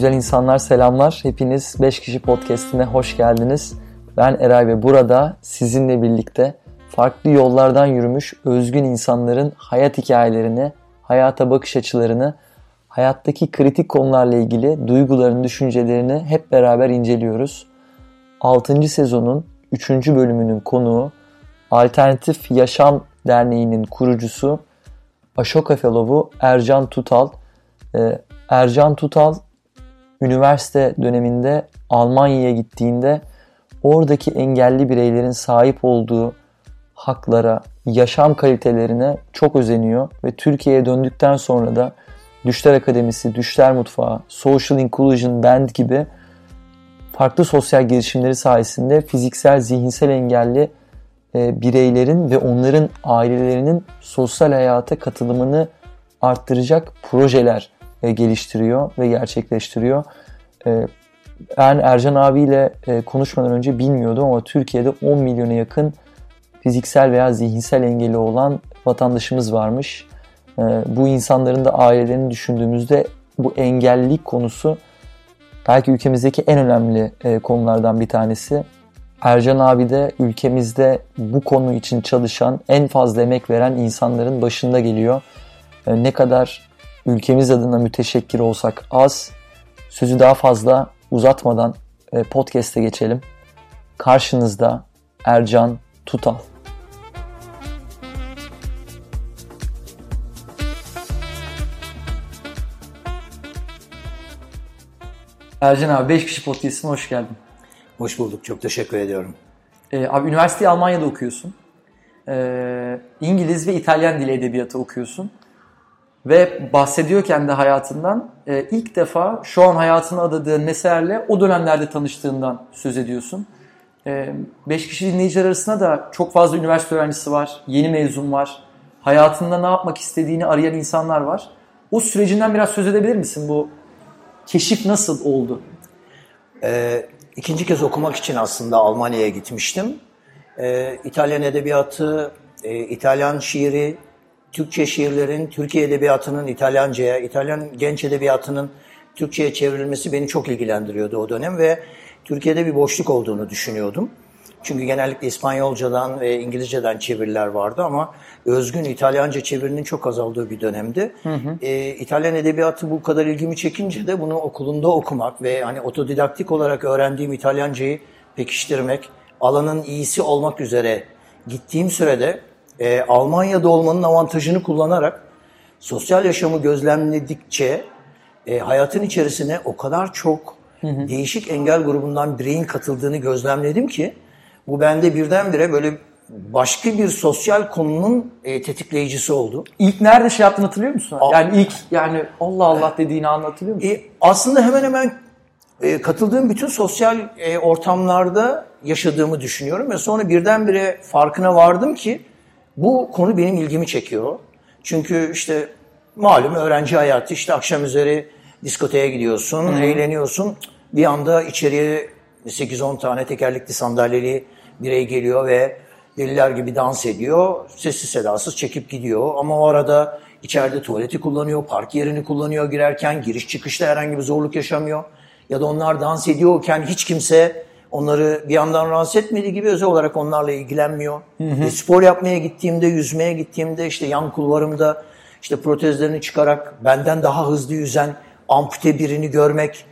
Güzel insanlar selamlar. Hepiniz 5 kişi podcastine hoş geldiniz. Ben Eray ve burada sizinle birlikte farklı yollardan yürümüş özgün insanların hayat hikayelerini, hayata bakış açılarını, hayattaki kritik konularla ilgili duygularını, düşüncelerini hep beraber inceliyoruz. 6. sezonun 3. bölümünün konuğu Alternatif Yaşam Derneği'nin kurucusu Ashoka Fellow'u Ercan Tutal. Ee, Ercan Tutal üniversite döneminde Almanya'ya gittiğinde oradaki engelli bireylerin sahip olduğu haklara, yaşam kalitelerine çok özeniyor ve Türkiye'ye döndükten sonra da Düşler Akademisi, Düşler Mutfağı, Social Inclusion Band gibi farklı sosyal girişimleri sayesinde fiziksel, zihinsel engelli e, bireylerin ve onların ailelerinin sosyal hayata katılımını arttıracak projeler e, geliştiriyor ve gerçekleştiriyor. E, ben Ercan abiyle e, konuşmadan önce bilmiyordum ama Türkiye'de 10 milyona yakın fiziksel veya zihinsel engeli olan vatandaşımız varmış. E, bu insanların da ailelerini düşündüğümüzde bu engellilik konusu belki ülkemizdeki en önemli konulardan bir tanesi. Ercan abi de ülkemizde bu konu için çalışan, en fazla emek veren insanların başında geliyor. Ne kadar ülkemiz adına müteşekkir olsak az. Sözü daha fazla uzatmadan e, podcast'e geçelim. Karşınızda Ercan Tutal. Ercan abi 5 kişi podcast'ine hoş geldin. Hoş bulduk. Çok teşekkür ediyorum. Ee, abi üniversiteyi Almanya'da okuyorsun. Ee, İngiliz ve İtalyan dili edebiyatı okuyorsun. Ve bahsediyor kendi hayatından e, ilk defa şu an hayatını adadığın eserle o dönemlerde tanıştığından söz ediyorsun. E, beş kişi dinleyiciler arasında da çok fazla üniversite öğrencisi var, yeni mezun var. Hayatında ne yapmak istediğini arayan insanlar var. O sürecinden biraz söz edebilir misin? Bu keşif nasıl oldu? Ee, ikinci kez okumak için aslında Almanya'ya gitmiştim. Ee, İtalyan edebiyatı, e, İtalyan şiiri, Türkçe şiirlerin Türkiye edebiyatının İtalyanca'ya, İtalyan genç edebiyatının Türkçe'ye çevrilmesi beni çok ilgilendiriyordu o dönem ve Türkiye'de bir boşluk olduğunu düşünüyordum. Çünkü genellikle İspanyolcadan ve İngilizceden çeviriler vardı ama özgün İtalyanca çevirinin çok azaldığı bir dönemdi. Hı hı. Ee, İtalyan edebiyatı bu kadar ilgimi çekince de bunu okulunda okumak ve hani otodidaktik olarak öğrendiğim İtalyancayı pekiştirmek, alanın iyisi olmak üzere gittiğim sürede e, Almanya'da olmanın avantajını kullanarak sosyal yaşamı gözlemledikçe e, hayatın içerisine o kadar çok hı hı. değişik engel grubundan bireyin katıldığını gözlemledim ki bu bende birdenbire böyle başka bir sosyal konunun e, tetikleyicisi oldu. İlk nerede şey yaptın hatırlıyor musun? A yani ilk yani Allah Allah dediğini anlatılıyor musun? E, aslında hemen hemen e, katıldığım bütün sosyal e, ortamlarda yaşadığımı düşünüyorum ve sonra birdenbire farkına vardım ki bu konu benim ilgimi çekiyor. Çünkü işte malum öğrenci hayatı işte akşam üzeri diskoteye gidiyorsun, Hı-hı. eğleniyorsun. Bir anda içeriye 8-10 tane tekerlekli sandalyeli birey geliyor ve deliler gibi dans ediyor. Sessiz sedasız çekip gidiyor. Ama o arada içeride tuvaleti kullanıyor, park yerini kullanıyor girerken. Giriş çıkışta herhangi bir zorluk yaşamıyor. Ya da onlar dans ediyorken hiç kimse onları bir yandan rahatsız etmediği gibi özel olarak onlarla ilgilenmiyor. Hı hı. E, spor yapmaya gittiğimde, yüzmeye gittiğimde işte yan kulvarımda işte protezlerini çıkarak benden daha hızlı yüzen ampute birini görmek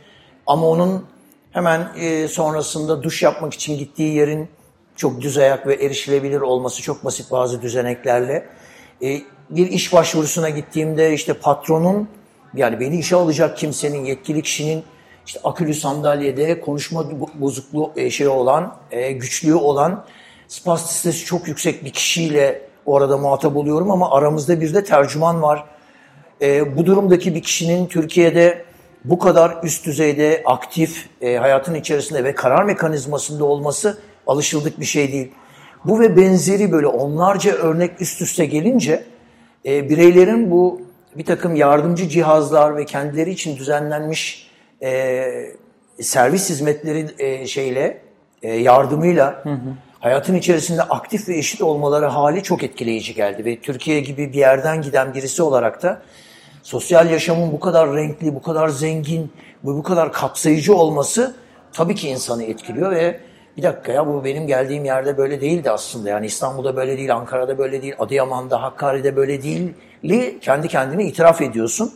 ama onun hemen e, sonrasında duş yapmak için gittiği yerin çok düz ayak ve erişilebilir olması çok basit bazı düzeneklerle. E, bir iş başvurusuna gittiğimde işte patronun yani beni işe alacak kimsenin, yetkili kişinin işte akülü sandalyede konuşma bozukluğu e, şey olan, e, güçlüğü olan spastisitesi çok yüksek bir kişiyle orada muhatap oluyorum ama aramızda bir de tercüman var. E, bu durumdaki bir kişinin Türkiye'de bu kadar üst düzeyde aktif hayatın içerisinde ve karar mekanizmasında olması alışıldık bir şey değil. Bu ve benzeri böyle onlarca örnek üst üste gelince bireylerin bu bir takım yardımcı cihazlar ve kendileri için düzenlenmiş e, servis hizmetleri e, şeyle e, yardımıyla hı hı. hayatın içerisinde aktif ve eşit olmaları hali çok etkileyici geldi ve Türkiye gibi bir yerden giden birisi olarak da sosyal yaşamın bu kadar renkli, bu kadar zengin ve bu kadar kapsayıcı olması tabii ki insanı etkiliyor ve bir dakika ya bu benim geldiğim yerde böyle değildi aslında. Yani İstanbul'da böyle değil, Ankara'da böyle değil, Adıyaman'da, Hakkari'de böyle değil. Kendi kendine itiraf ediyorsun.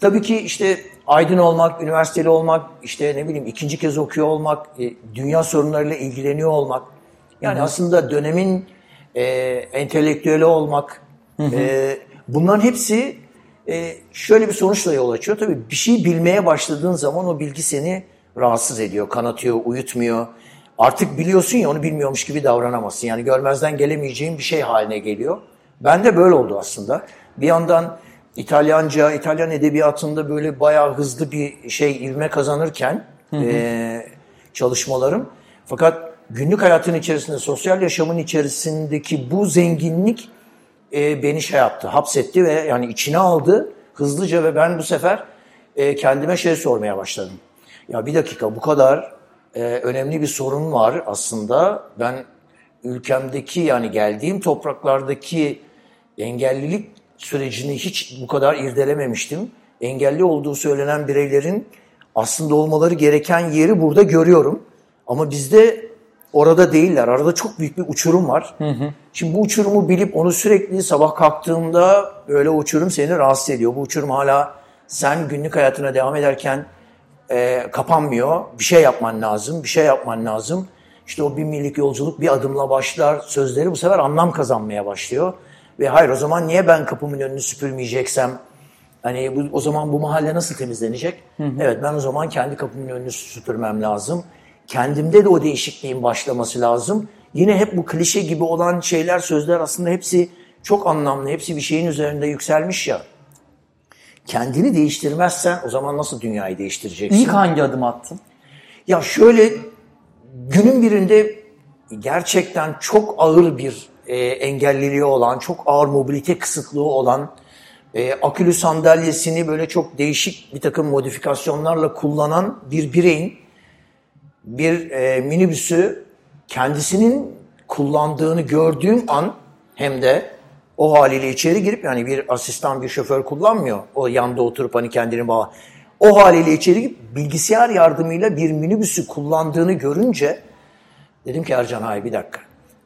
Tabii ki işte aydın olmak, üniversiteli olmak, işte ne bileyim ikinci kez okuyor olmak, e, dünya sorunlarıyla ilgileniyor olmak. Yani hı aslında dönemin e, entelektüeli olmak. E, bunların hepsi e, şöyle bir sonuçla yol açıyor. Tabii bir şey bilmeye başladığın zaman o bilgi seni rahatsız ediyor, kanatıyor, uyutmuyor. Artık biliyorsun ya onu bilmiyormuş gibi davranamazsın. Yani görmezden gelemeyeceğin bir şey haline geliyor. Ben de böyle oldu aslında. Bir yandan İtalyanca, İtalyan edebiyatında böyle bayağı hızlı bir şey ivme kazanırken hı hı. E, çalışmalarım. Fakat günlük hayatın içerisinde, sosyal yaşamın içerisindeki bu zenginlik e, beni şey yaptı, hapsetti ve yani içine aldı hızlıca ve ben bu sefer e, kendime şey sormaya başladım. Ya bir dakika bu kadar e, önemli bir sorun var aslında. Ben ülkemdeki yani geldiğim topraklardaki engellilik sürecini hiç bu kadar irdelememiştim. Engelli olduğu söylenen bireylerin aslında olmaları gereken yeri burada görüyorum. Ama bizde orada değiller. Arada çok büyük bir uçurum var. Hı hı. Şimdi bu uçurumu bilip onu sürekli sabah kalktığımda böyle uçurum seni rahatsız ediyor. Bu uçurum hala sen günlük hayatına devam ederken e, kapanmıyor. Bir şey yapman lazım, bir şey yapman lazım. İşte o bir millik yolculuk bir adımla başlar sözleri bu sefer anlam kazanmaya başlıyor. Ve hayır o zaman niye ben kapımın önünü süpürmeyeceksem, hani bu, o zaman bu mahalle nasıl temizlenecek? Hı hı. Evet ben o zaman kendi kapımın önünü süpürmem lazım. Kendimde de o değişikliğin başlaması lazım. Yine hep bu klişe gibi olan şeyler, sözler aslında hepsi çok anlamlı. Hepsi bir şeyin üzerinde yükselmiş ya. Kendini değiştirmezsen o zaman nasıl dünyayı değiştireceksin? İlk hangi adım attın? Ya şöyle günün birinde gerçekten çok ağır bir e, engelliliği olan, çok ağır mobilite kısıtlığı olan, e, akülü sandalyesini böyle çok değişik bir takım modifikasyonlarla kullanan bir bireyin bir e, minibüsü kendisinin kullandığını gördüğüm an hem de o haliyle içeri girip yani bir asistan bir şoför kullanmıyor. O yanda oturup hani kendini bağ. O haliyle içeri girip bilgisayar yardımıyla bir minibüsü kullandığını görünce dedim ki Ercan hayır bir dakika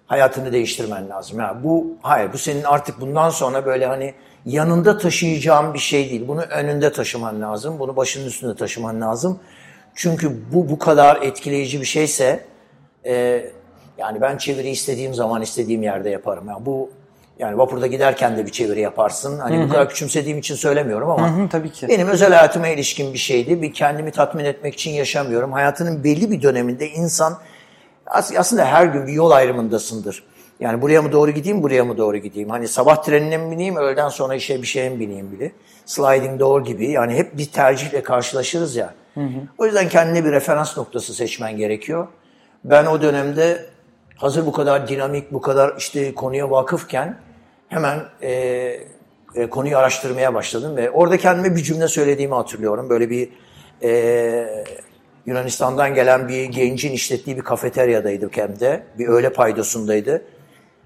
hayatını değiştirmen lazım. Yani bu hayır bu senin artık bundan sonra böyle hani yanında taşıyacağın bir şey değil. Bunu önünde taşıman lazım. Bunu başının üstünde taşıman lazım. Çünkü bu bu kadar etkileyici bir şeyse e, yani ben çeviri istediğim zaman istediğim yerde yaparım. Yani bu yani vapurda giderken de bir çeviri yaparsın. Hani Hı-hı. bu kadar küçümsediğim için söylemiyorum ama Hı-hı, tabii ki. benim özel hayatıma ilişkin bir şeydi. Bir kendimi tatmin etmek için yaşamıyorum. Hayatının belli bir döneminde insan aslında her gün bir yol ayrımındasındır. Yani buraya mı doğru gideyim, buraya mı doğru gideyim? Hani sabah trenine mi bineyim, öğleden sonra işe bir şeye mi bineyim bile. Sliding door gibi. Yani hep bir tercihle karşılaşırız ya. Hı hı. O yüzden kendine bir referans noktası seçmen gerekiyor. Ben o dönemde hazır bu kadar dinamik, bu kadar işte konuya vakıfken hemen e, e, konuyu araştırmaya başladım ve orada kendime bir cümle söylediğimi hatırlıyorum. Böyle bir e, Yunanistan'dan gelen bir gencin işlettiği bir kafeteryadaydık hem de. Bir öğle paydosundaydı.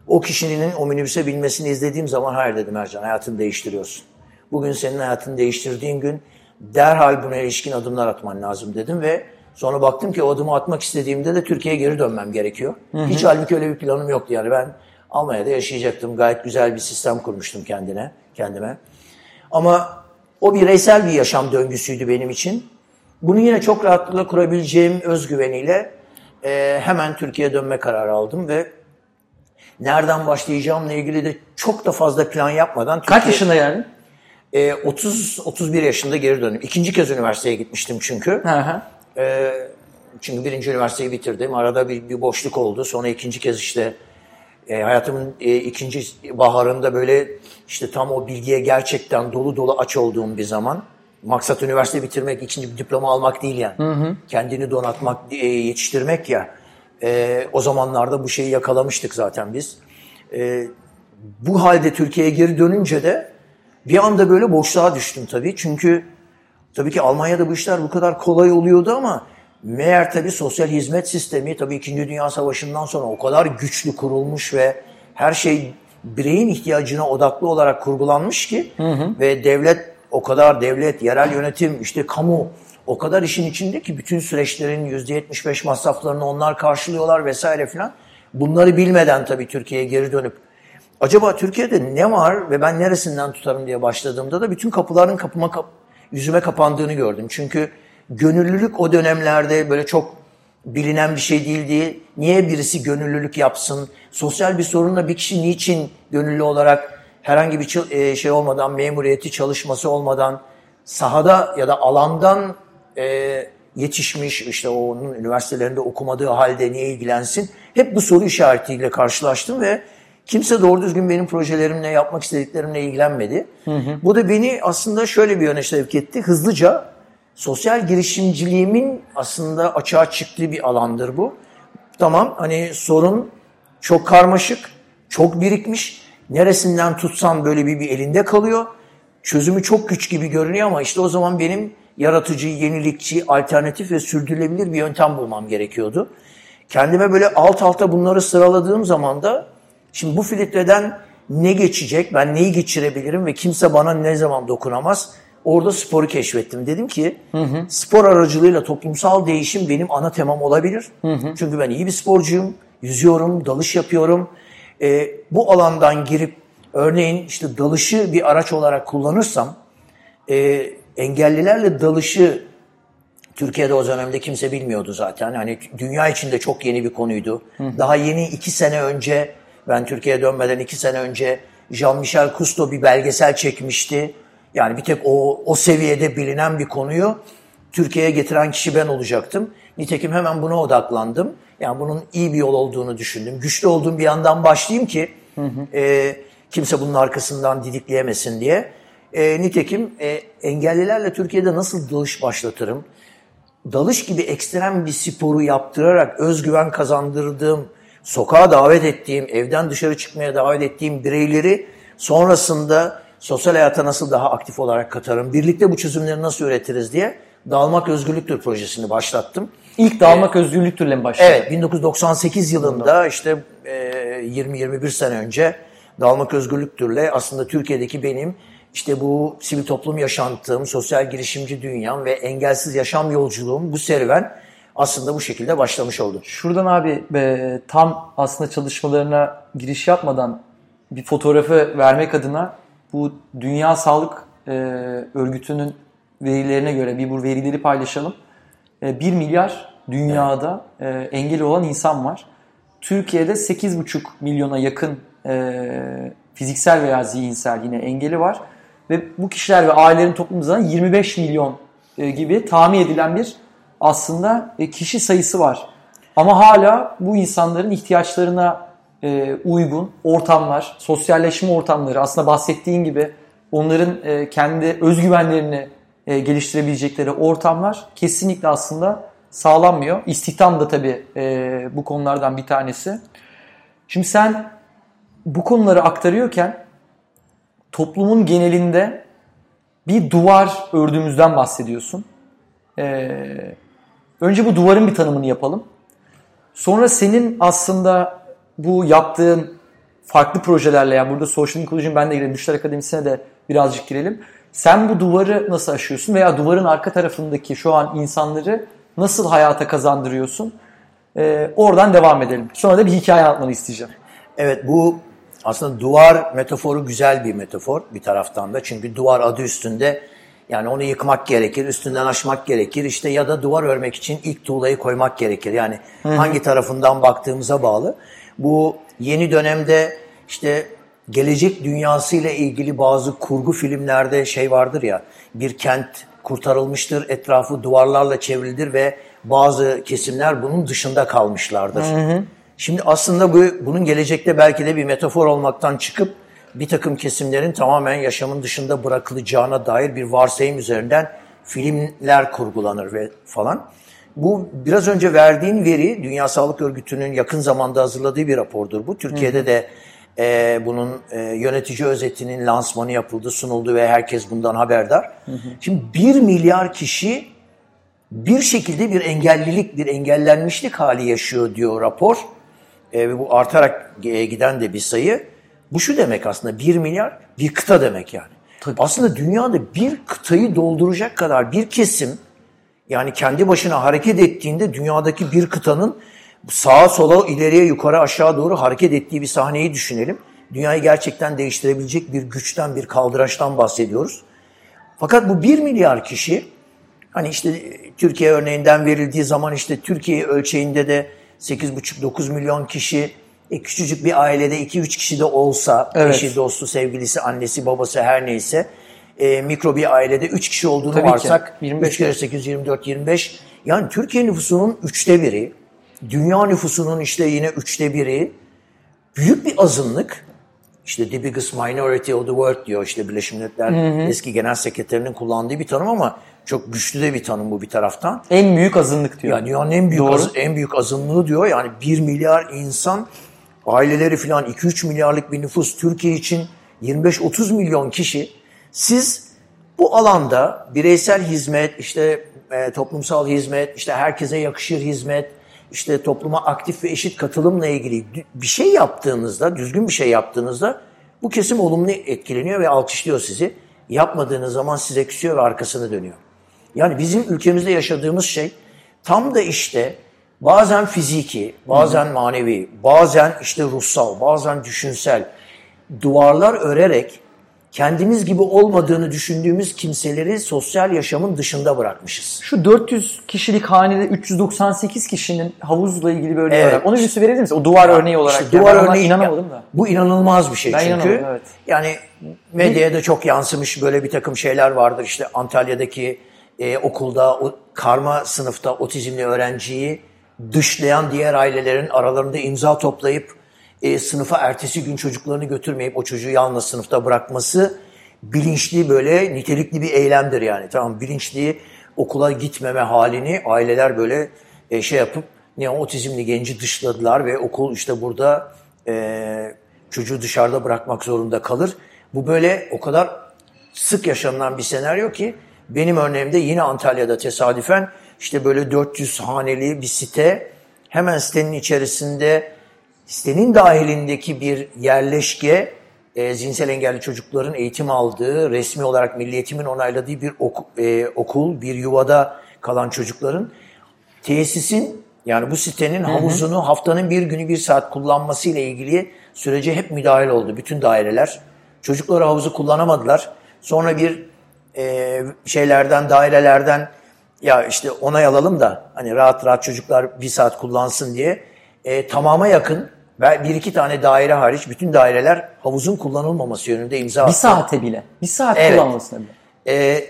O kişinin o minibüse binmesini izlediğim zaman hayır dedim Ercan hayatını değiştiriyorsun. Bugün senin hayatını değiştirdiğin gün derhal buna ilişkin adımlar atman lazım dedim ve sonra baktım ki o adımı atmak istediğimde de Türkiye'ye geri dönmem gerekiyor. Hı hı. Hiç halbuki öyle bir planım yoktu yani ben Almanya'da yaşayacaktım. Gayet güzel bir sistem kurmuştum kendine, kendime. Ama o bireysel bir yaşam döngüsüydü benim için. Bunu yine çok rahatlıkla kurabileceğim özgüveniyle e, hemen Türkiye'ye dönme kararı aldım ve nereden başlayacağımla ilgili de çok da fazla plan yapmadan... Kaç Türkiye, yaşında yani? E, 30-31 yaşında geri döndüm. İkinci kez üniversiteye gitmiştim çünkü. Hı hı. E, çünkü birinci üniversiteyi bitirdim. Arada bir, bir boşluk oldu. Sonra ikinci kez işte e, hayatımın e, ikinci baharında böyle işte tam o bilgiye gerçekten dolu dolu aç olduğum bir zaman. Maksat üniversite bitirmek, ikinci bir diploma almak değil yani. Hı hı. Kendini donatmak, e, yetiştirmek ya. E, o zamanlarda bu şeyi yakalamıştık zaten biz. E, bu halde Türkiye'ye geri dönünce de bir anda böyle boşluğa düştüm tabii. Çünkü tabii ki Almanya'da bu işler bu kadar kolay oluyordu ama meğer tabii sosyal hizmet sistemi tabii İkinci Dünya Savaşı'ndan sonra o kadar güçlü kurulmuş ve her şey bireyin ihtiyacına odaklı olarak kurgulanmış ki hı hı. ve devlet o kadar devlet, yerel yönetim, işte kamu o kadar işin içinde ki bütün süreçlerin %75 masraflarını onlar karşılıyorlar vesaire filan. Bunları bilmeden tabii Türkiye'ye geri dönüp acaba Türkiye'de ne var ve ben neresinden tutarım diye başladığımda da bütün kapıların kapıma kap yüzüme kapandığını gördüm. Çünkü gönüllülük o dönemlerde böyle çok bilinen bir şey değildi. Niye birisi gönüllülük yapsın? Sosyal bir sorunla bir kişi niçin gönüllü olarak herhangi bir e, şey olmadan, memuriyeti çalışması olmadan sahada ya da alandan e, yetişmiş, işte onun üniversitelerinde okumadığı halde niye ilgilensin? Hep bu soru işaretiyle karşılaştım ve kimse doğru düzgün benim projelerimle, yapmak istediklerimle ilgilenmedi. Hı hı. Bu da beni aslında şöyle bir yöne sevk etti. Hızlıca sosyal girişimciliğimin aslında açığa çıktığı bir alandır bu. Tamam hani sorun çok karmaşık, çok birikmiş. Neresinden tutsan böyle bir, bir elinde kalıyor. Çözümü çok güç gibi görünüyor ama işte o zaman benim yaratıcı, yenilikçi, alternatif ve sürdürülebilir bir yöntem bulmam gerekiyordu. Kendime böyle alt alta bunları sıraladığım zaman da şimdi bu filtreden ne geçecek, ben neyi geçirebilirim ve kimse bana ne zaman dokunamaz Orada sporu keşfettim. Dedim ki hı hı. spor aracılığıyla toplumsal değişim benim ana temam olabilir. Hı hı. Çünkü ben iyi bir sporcuyum. Yüzüyorum, dalış yapıyorum. E, bu alandan girip örneğin işte dalışı bir araç olarak kullanırsam e, engellilerle dalışı Türkiye'de o dönemde kimse bilmiyordu zaten. Hani dünya içinde çok yeni bir konuydu. Hı hı. Daha yeni iki sene önce ben Türkiye'ye dönmeden iki sene önce Jean-Michel Cousteau bir belgesel çekmişti. Yani bir tek o, o seviyede bilinen bir konuyu Türkiye'ye getiren kişi ben olacaktım. Nitekim hemen buna odaklandım. Yani bunun iyi bir yol olduğunu düşündüm. Güçlü olduğum bir yandan başlayayım ki hı hı. E, kimse bunun arkasından didikleyemesin diye. E, nitekim e, engellilerle Türkiye'de nasıl dalış başlatırım? Dalış gibi ekstrem bir sporu yaptırarak özgüven kazandırdığım, sokağa davet ettiğim, evden dışarı çıkmaya davet ettiğim bireyleri sonrasında sosyal hayata nasıl daha aktif olarak katarım, birlikte bu çözümleri nasıl üretiriz diye Dağılmak Özgürlüktür projesini başlattım. İlk Dağılmak ee, Özgürlüktür'le mi başladın? Evet, 1998 yılında işte e, 20-21 sene önce Dağılmak Özgürlüktür'le aslında Türkiye'deki benim işte bu sivil toplum yaşantım, sosyal girişimci dünyam ve engelsiz yaşam yolculuğum bu serüven aslında bu şekilde başlamış oldu. Şuradan abi e, tam aslında çalışmalarına giriş yapmadan bir fotoğrafı vermek adına bu Dünya Sağlık e, Örgütü'nün verilerine göre bir bu verileri paylaşalım. E, 1 milyar dünyada e, engeli olan insan var. Türkiye'de 8,5 milyona yakın e, fiziksel veya zihinsel yine engeli var. Ve bu kişiler ve ailelerin toplumumuzda 25 milyon e, gibi tahmin edilen bir aslında e, kişi sayısı var. Ama hala bu insanların ihtiyaçlarına e, uygun ortamlar, sosyalleşme ortamları aslında bahsettiğin gibi onların e, kendi özgüvenlerini e, geliştirebilecekleri ortamlar kesinlikle aslında sağlanmıyor. İstihdam da tabii e, bu konulardan bir tanesi. Şimdi sen bu konuları aktarıyorken toplumun genelinde bir duvar ördüğümüzden bahsediyorsun. Ee, önce bu duvarın bir tanımını yapalım. Sonra senin aslında bu yaptığın farklı projelerle yani burada Social Inclusion ben de girelim, Düşler Akademisi'ne de birazcık girelim. Sen bu duvarı nasıl aşıyorsun veya duvarın arka tarafındaki şu an insanları nasıl hayata kazandırıyorsun? Ee, oradan devam edelim. Sonra da bir hikaye anlatmanı isteyeceğim. Evet bu aslında duvar metaforu güzel bir metafor bir taraftan da. Çünkü duvar adı üstünde yani onu yıkmak gerekir, üstünden aşmak gerekir. İşte ya da duvar örmek için ilk tuğlayı koymak gerekir. Yani Hı-hı. hangi tarafından baktığımıza bağlı. Bu yeni dönemde işte gelecek dünyasıyla ilgili bazı kurgu filmlerde şey vardır ya bir kent kurtarılmıştır, etrafı duvarlarla çevrilidir ve bazı kesimler bunun dışında kalmışlardır. Hı hı. Şimdi aslında bu bunun gelecekte belki de bir metafor olmaktan çıkıp bir takım kesimlerin tamamen yaşamın dışında bırakılacağına dair bir varsayım üzerinden filmler kurgulanır ve falan. Bu biraz önce verdiğin veri Dünya Sağlık Örgütü'nün yakın zamanda hazırladığı bir rapordur bu. Türkiye'de de e, bunun e, yönetici özetinin lansmanı yapıldı, sunuldu ve herkes bundan haberdar. Hı hı. Şimdi bir milyar kişi bir şekilde bir engellilik, bir engellenmişlik hali yaşıyor diyor rapor. E, bu artarak e, giden de bir sayı. Bu şu demek aslında bir milyar bir kıta demek yani. Tabii. Aslında dünyada bir kıtayı dolduracak kadar bir kesim yani kendi başına hareket ettiğinde dünyadaki bir kıtanın sağa sola ileriye yukarı aşağı doğru hareket ettiği bir sahneyi düşünelim. Dünyayı gerçekten değiştirebilecek bir güçten bir kaldıraçtan bahsediyoruz. Fakat bu bir milyar kişi hani işte Türkiye örneğinden verildiği zaman işte Türkiye ölçeğinde de 8,5-9 milyon kişi e, küçücük bir ailede 2-3 kişi de olsa evet. eşi, dostu, sevgilisi, annesi, babası her neyse e, mikro bir ailede 3 kişi olduğunu Tabii varsak ki. 25 3 kere 8, 24, 25 yani Türkiye nüfusunun üçte biri dünya nüfusunun işte yine üçte biri büyük bir azınlık işte the biggest minority of the world diyor işte Birleşmiş Milletler hı hı. eski genel sekreterinin kullandığı bir tanım ama çok güçlü de bir tanım bu bir taraftan. En büyük azınlık diyor. Yani dünyanın en büyük az, en büyük azınlığı diyor. Yani 1 milyar insan aileleri falan 2-3 milyarlık bir nüfus Türkiye için 25-30 milyon kişi siz bu alanda bireysel hizmet, işte e, toplumsal hizmet, işte herkese yakışır hizmet, işte topluma aktif ve eşit katılımla ilgili bir şey yaptığınızda, düzgün bir şey yaptığınızda bu kesim olumlu etkileniyor ve alkışlıyor sizi. Yapmadığınız zaman size küsüyor ve arkasını dönüyor. Yani bizim ülkemizde yaşadığımız şey tam da işte bazen fiziki, bazen manevi, bazen işte ruhsal, bazen düşünsel duvarlar örerek kendimiz gibi olmadığını düşündüğümüz kimseleri sosyal yaşamın dışında bırakmışız. Şu 400 kişilik hanede 398 kişinin havuzla ilgili bir örneği evet. olarak. Onu bir verir misin? O duvar ya, örneği olarak. Işte duvar örneği inanamadım da. Bu inanılmaz bir şey ben çünkü. Evet. Yani medyaya da çok yansımış böyle bir takım şeyler vardır. İşte Antalya'daki e, okulda o, karma sınıfta otizmli öğrenciyi dışlayan diğer ailelerin aralarında imza toplayıp e, sınıfa ertesi gün çocuklarını götürmeyip o çocuğu yalnız sınıfta bırakması bilinçli böyle nitelikli bir eylemdir yani. Tamam bilinçli okula gitmeme halini aileler böyle e, şey yapıp ne otizmli genci dışladılar ve okul işte burada e, çocuğu dışarıda bırakmak zorunda kalır. Bu böyle o kadar sık yaşanılan bir senaryo ki benim örneğimde yine Antalya'da tesadüfen işte böyle 400 haneli bir site hemen sitenin içerisinde sitenin dahilindeki bir yerleşke e, zihinsel engelli çocukların eğitim aldığı, resmi olarak Milli Eğitim'in onayladığı bir oku, e, okul, bir yuvada kalan çocukların tesisin yani bu sitenin havuzunu hı hı. haftanın bir günü bir saat kullanması ile ilgili sürece hep müdahil oldu. Bütün daireler. Çocukları havuzu kullanamadılar. Sonra bir e, şeylerden, dairelerden ya işte onay alalım da hani rahat rahat çocuklar bir saat kullansın diye e, tamama yakın ve bir iki tane daire hariç bütün daireler havuzun kullanılmaması yönünde imza attı. Bir saate bile. Bir saat evet. kullanmasına bile. Ee,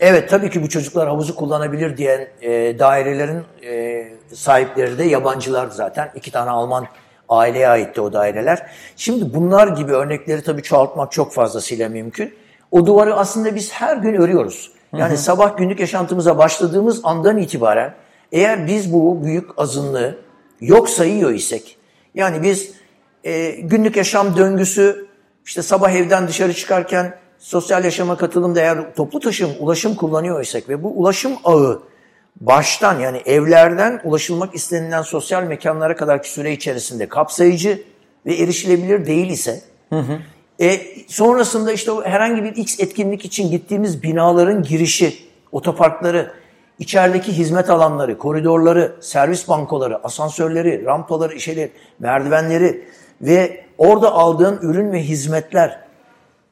evet tabii ki bu çocuklar havuzu kullanabilir diyen e, dairelerin e, sahipleri de yabancılardı zaten. İki tane Alman aileye aitti o daireler. Şimdi bunlar gibi örnekleri tabii çoğaltmak çok fazlasıyla mümkün. O duvarı aslında biz her gün örüyoruz. Yani hı hı. sabah günlük yaşantımıza başladığımız andan itibaren eğer biz bu büyük azınlığı yok sayıyor isek yani biz e, günlük yaşam döngüsü işte sabah evden dışarı çıkarken sosyal yaşama katılımda eğer toplu taşım, ulaşım kullanıyorsak ve bu ulaşım ağı baştan yani evlerden ulaşılmak istenilen sosyal mekanlara kadarki süre içerisinde kapsayıcı ve erişilebilir değil ise hı hı. E, sonrasında işte o herhangi bir X etkinlik için gittiğimiz binaların girişi, otoparkları, içerideki hizmet alanları, koridorları, servis bankoları, asansörleri, rampaları, şeyleri, merdivenleri ve orada aldığın ürün ve hizmetler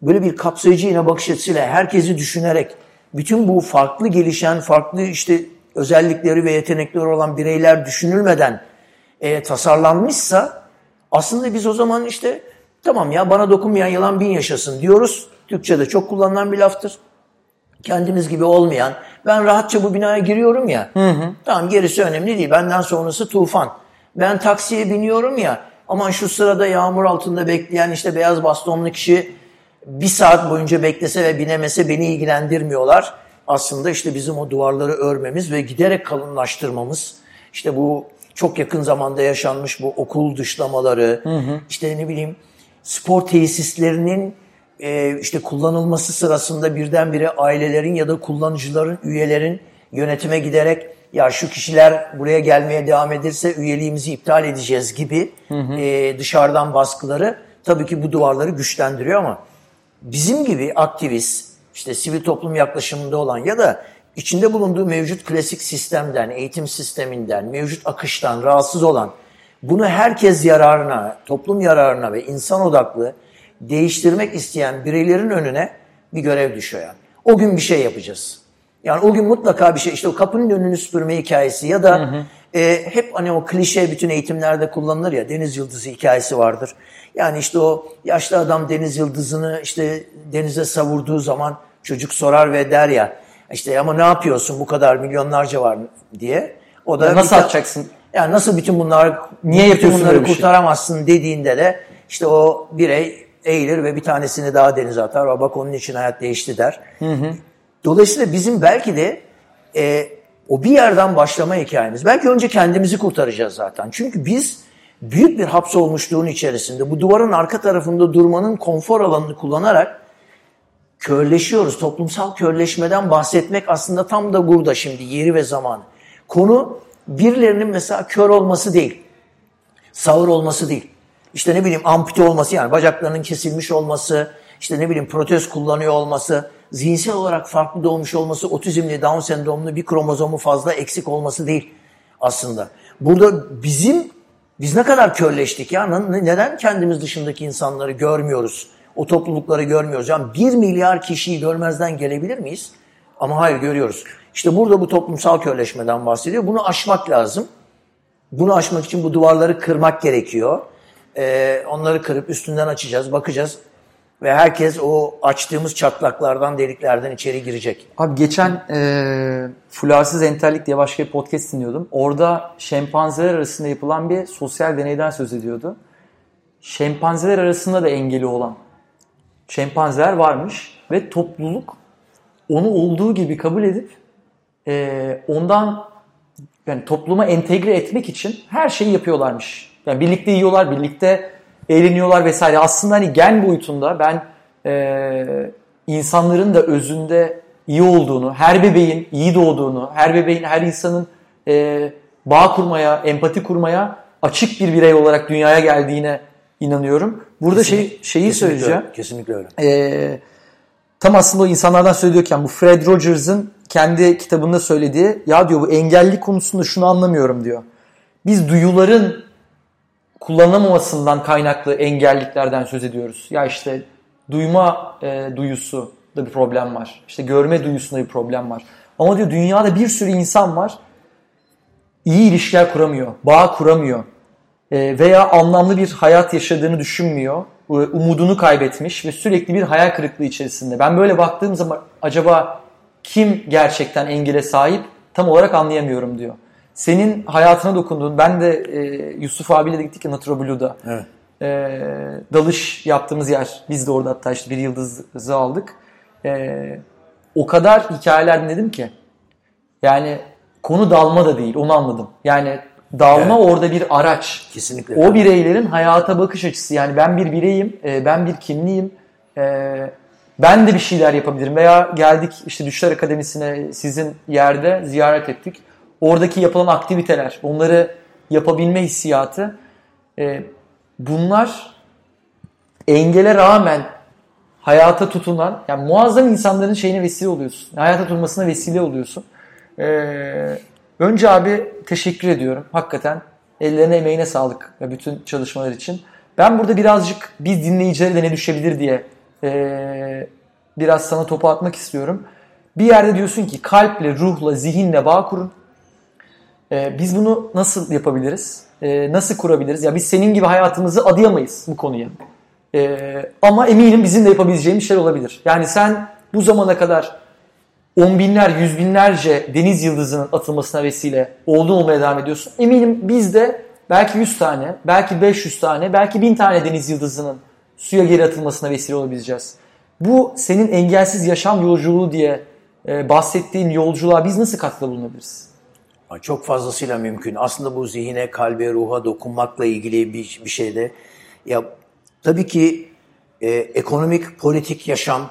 böyle bir kapsayıcı yine bakış açısıyla herkesi düşünerek bütün bu farklı gelişen, farklı işte özellikleri ve yetenekleri olan bireyler düşünülmeden e, tasarlanmışsa aslında biz o zaman işte tamam ya bana dokunmayan yılan bin yaşasın diyoruz. Türkçe'de çok kullanılan bir laftır. Kendimiz gibi olmayan, ben rahatça bu binaya giriyorum ya. Hı hı. Tamam gerisi önemli değil. Benden sonrası tufan. Ben taksiye biniyorum ya. Aman şu sırada yağmur altında bekleyen işte beyaz bastonlu kişi bir saat boyunca beklese ve binemese beni ilgilendirmiyorlar. Aslında işte bizim o duvarları örmemiz ve giderek kalınlaştırmamız. İşte bu çok yakın zamanda yaşanmış bu okul dışlamaları, hı hı. işte ne bileyim spor tesislerinin e, işte kullanılması sırasında birdenbire ailelerin ya da kullanıcıların, üyelerin yönetime giderek ya şu kişiler buraya gelmeye devam ederse üyeliğimizi iptal edeceğiz gibi hı hı. E, dışarıdan baskıları tabii ki bu duvarları güçlendiriyor ama bizim gibi aktivist, işte sivil toplum yaklaşımında olan ya da içinde bulunduğu mevcut klasik sistemden, eğitim sisteminden, mevcut akıştan rahatsız olan, bunu herkes yararına, toplum yararına ve insan odaklı değiştirmek isteyen bireylerin önüne bir görev düşüyor yani. O gün bir şey yapacağız. Yani o gün mutlaka bir şey işte o kapının önünü süpürme hikayesi ya da hı hı. E, hep hani o klişe bütün eğitimlerde kullanılır ya deniz yıldızı hikayesi vardır. Yani işte o yaşlı adam deniz yıldızını işte denize savurduğu zaman çocuk sorar ve der ya işte ama ne yapıyorsun bu kadar milyonlarca var diye. O da ya nasıl atacaksın? Yani nasıl bütün bunlar niye yapıyorsun bunları şey? kurtaramazsın şey? dediğinde de işte o birey eğilir ve bir tanesini daha denize atar. Bak onun için hayat değişti der. Hı hı. Dolayısıyla bizim belki de e, o bir yerden başlama hikayemiz. Belki önce kendimizi kurtaracağız zaten. Çünkü biz büyük bir hapsolmuşluğun içerisinde bu duvarın arka tarafında durmanın konfor alanını kullanarak körleşiyoruz. Toplumsal körleşmeden bahsetmek aslında tam da burada şimdi yeri ve zamanı. Konu birilerinin mesela kör olması değil. Sağır olması değil. İşte ne bileyim ampute olması yani bacaklarının kesilmiş olması, işte ne bileyim protez kullanıyor olması, zihinsel olarak farklı doğmuş olması, otizmli, Down sendromlu bir kromozomu fazla eksik olması değil aslında. Burada bizim, biz ne kadar körleştik ya, neden kendimiz dışındaki insanları görmüyoruz, o toplulukları görmüyoruz? Yani bir milyar kişiyi görmezden gelebilir miyiz? Ama hayır görüyoruz. İşte burada bu toplumsal körleşmeden bahsediyor. Bunu aşmak lazım. Bunu aşmak için bu duvarları kırmak gerekiyor. Ee, onları kırıp üstünden açacağız, bakacağız ve herkes o açtığımız çatlaklardan, deliklerden içeri girecek. Abi geçen e, Fularsız Entellik diye başka bir podcast dinliyordum. Orada şempanzeler arasında yapılan bir sosyal deneyden söz ediyordu. Şempanzeler arasında da engeli olan şempanzeler varmış ve topluluk onu olduğu gibi kabul edip e, ondan yani topluma entegre etmek için her şeyi yapıyorlarmış. Yani birlikte yiyorlar, birlikte eğleniyorlar vesaire. Aslında hani gen boyutunda ben e, insanların da özünde iyi olduğunu, her bebeğin iyi doğduğunu, her bebeğin, her insanın e, bağ kurmaya, empati kurmaya açık bir birey olarak dünyaya geldiğine inanıyorum. Burada Kesinlikle, şey şeyi kesinlikle söyleyeceğim. Öyle, kesinlikle öyle. E, tam aslında o insanlardan söylüyorken bu Fred Rogers'ın kendi kitabında söylediği ya diyor bu engelli konusunda şunu anlamıyorum diyor. Biz duyuların kullanılmamasından kaynaklı engelliklerden söz ediyoruz. Ya işte duyma e, duyusu da bir problem var. İşte görme duyusunda bir problem var. Ama diyor dünyada bir sürü insan var. İyi ilişkiler kuramıyor, bağ kuramıyor. E, veya anlamlı bir hayat yaşadığını düşünmüyor. Umudunu kaybetmiş ve sürekli bir hayal kırıklığı içerisinde. Ben böyle baktığım zaman acaba kim gerçekten engele sahip tam olarak anlayamıyorum diyor senin hayatına dokunduğun, ben de e, Yusuf abiyle de gittik ya Natura Blue'da. Evet. E, dalış yaptığımız yer. Biz de orada hatta işte bir yıldızı aldık. E, o kadar hikayeler dinledim ki. Yani konu dalma da değil onu anladım. Yani dalma evet. orada bir araç. Kesinlikle. O bireylerin hayata bakış açısı. Yani ben bir bireyim, e, ben bir kimliğim. E, ben de bir şeyler yapabilirim. Veya geldik işte Düşler Akademisi'ne sizin yerde ziyaret ettik oradaki yapılan aktiviteler, onları yapabilme hissiyatı e, bunlar engele rağmen hayata tutunan, yani muazzam insanların şeyine vesile oluyorsun. Hayata tutulmasına vesile oluyorsun. Ee, önce abi teşekkür ediyorum. Hakikaten ellerine emeğine sağlık ve bütün çalışmalar için. Ben burada birazcık biz dinleyicilere de ne düşebilir diye e, biraz sana topu atmak istiyorum. Bir yerde diyorsun ki kalple, ruhla, zihinle bağ kurun. E, biz bunu nasıl yapabiliriz? E, nasıl kurabiliriz? Ya biz senin gibi hayatımızı adayamayız bu konuya. E, ama eminim bizim de yapabileceğimiz şeyler olabilir. Yani sen bu zamana kadar on binler, yüz binlerce deniz yıldızının atılmasına vesile oldun olmaya devam ediyorsun. Eminim biz de belki 100 tane, belki 500 tane, belki 1000 tane deniz yıldızının suya geri atılmasına vesile olabileceğiz. Bu senin engelsiz yaşam yolculuğu diye e, bahsettiğin yolculuğa biz nasıl katkıda bulunabiliriz? Çok fazlasıyla mümkün. Aslında bu zihine, kalbe, ruha dokunmakla ilgili bir, bir şeyde. Ya tabii ki e, ekonomik, politik yaşam,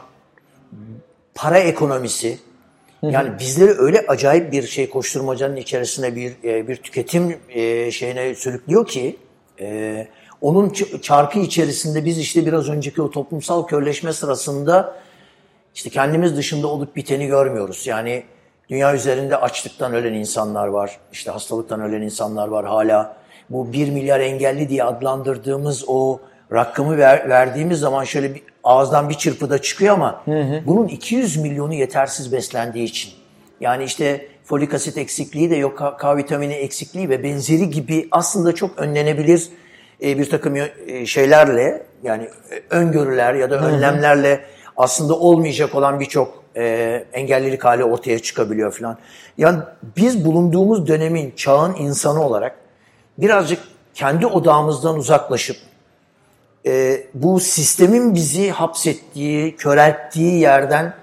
para ekonomisi, yani bizleri öyle acayip bir şey koşturmacanın içerisine bir e, bir tüketim e, şeyine sürüklüyor ki e, Onun çarkı içerisinde biz işte biraz önceki o toplumsal körleşme sırasında işte kendimiz dışında olup biteni görmüyoruz. Yani dünya üzerinde açlıktan ölen insanlar var, işte hastalıktan ölen insanlar var hala. Bu bir milyar engelli diye adlandırdığımız o rakamı ver, verdiğimiz zaman şöyle bir ağızdan bir çırpıda çıkıyor ama hı hı. bunun 200 milyonu yetersiz beslendiği için. Yani işte folik asit eksikliği de yok, K vitamini eksikliği ve benzeri gibi aslında çok önlenebilir e, bir takım e, şeylerle yani e, öngörüler ya da önlemlerle aslında olmayacak olan birçok e, engellilik hali ortaya çıkabiliyor falan. Yani biz bulunduğumuz dönemin çağın insanı olarak birazcık kendi odağımızdan uzaklaşıp e, bu sistemin bizi hapsettiği, körelttiği yerden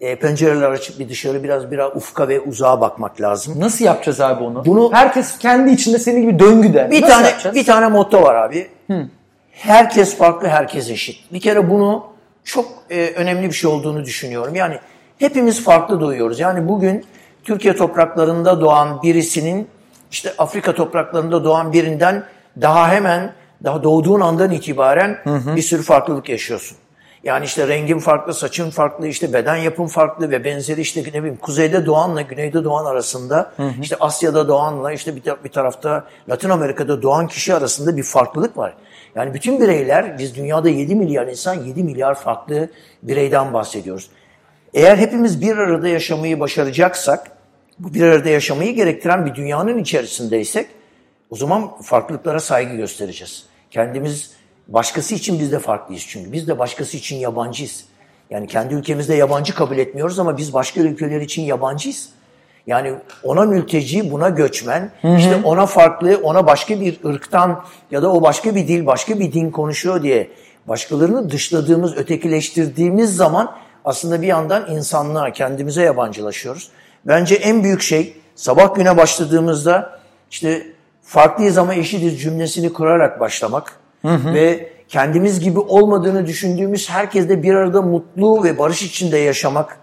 e, pencereler açıp bir dışarı biraz biraz ufka ve uzağa bakmak lazım. Nasıl yapacağız abi onu? Bunu herkes kendi içinde senin gibi döngüde. Bir Nasıl tane yapacağız? bir tane motto var abi. Hı. Herkes farklı, herkes eşit. Bir kere bunu çok e, önemli bir şey olduğunu düşünüyorum. Yani hepimiz farklı doğuyoruz. Yani bugün Türkiye topraklarında doğan birisinin işte Afrika topraklarında doğan birinden daha hemen daha doğduğun andan itibaren hı hı. bir sürü farklılık yaşıyorsun. Yani işte rengin farklı, saçın farklı, işte beden yapın farklı ve benzeri işte ne bileyim kuzeyde doğanla güneyde doğan arasında, hı hı. işte Asya'da doğanla işte bir, bir tarafta Latin Amerika'da doğan kişi arasında bir farklılık var. Yani bütün bireyler, biz dünyada 7 milyar insan, 7 milyar farklı bireyden bahsediyoruz. Eğer hepimiz bir arada yaşamayı başaracaksak, bu bir arada yaşamayı gerektiren bir dünyanın içerisindeysek, o zaman farklılıklara saygı göstereceğiz. Kendimiz başkası için biz de farklıyız çünkü. Biz de başkası için yabancıyız. Yani kendi ülkemizde yabancı kabul etmiyoruz ama biz başka ülkeler için yabancıyız. Yani ona mülteci, buna göçmen, hı hı. işte ona farklı, ona başka bir ırktan ya da o başka bir dil, başka bir din konuşuyor diye başkalarını dışladığımız, ötekileştirdiğimiz zaman aslında bir yandan insanlığa, kendimize yabancılaşıyoruz. Bence en büyük şey sabah güne başladığımızda işte farklıyız ama eşitiz cümlesini kurarak başlamak hı hı. ve kendimiz gibi olmadığını düşündüğümüz herkesle bir arada mutlu ve barış içinde yaşamak.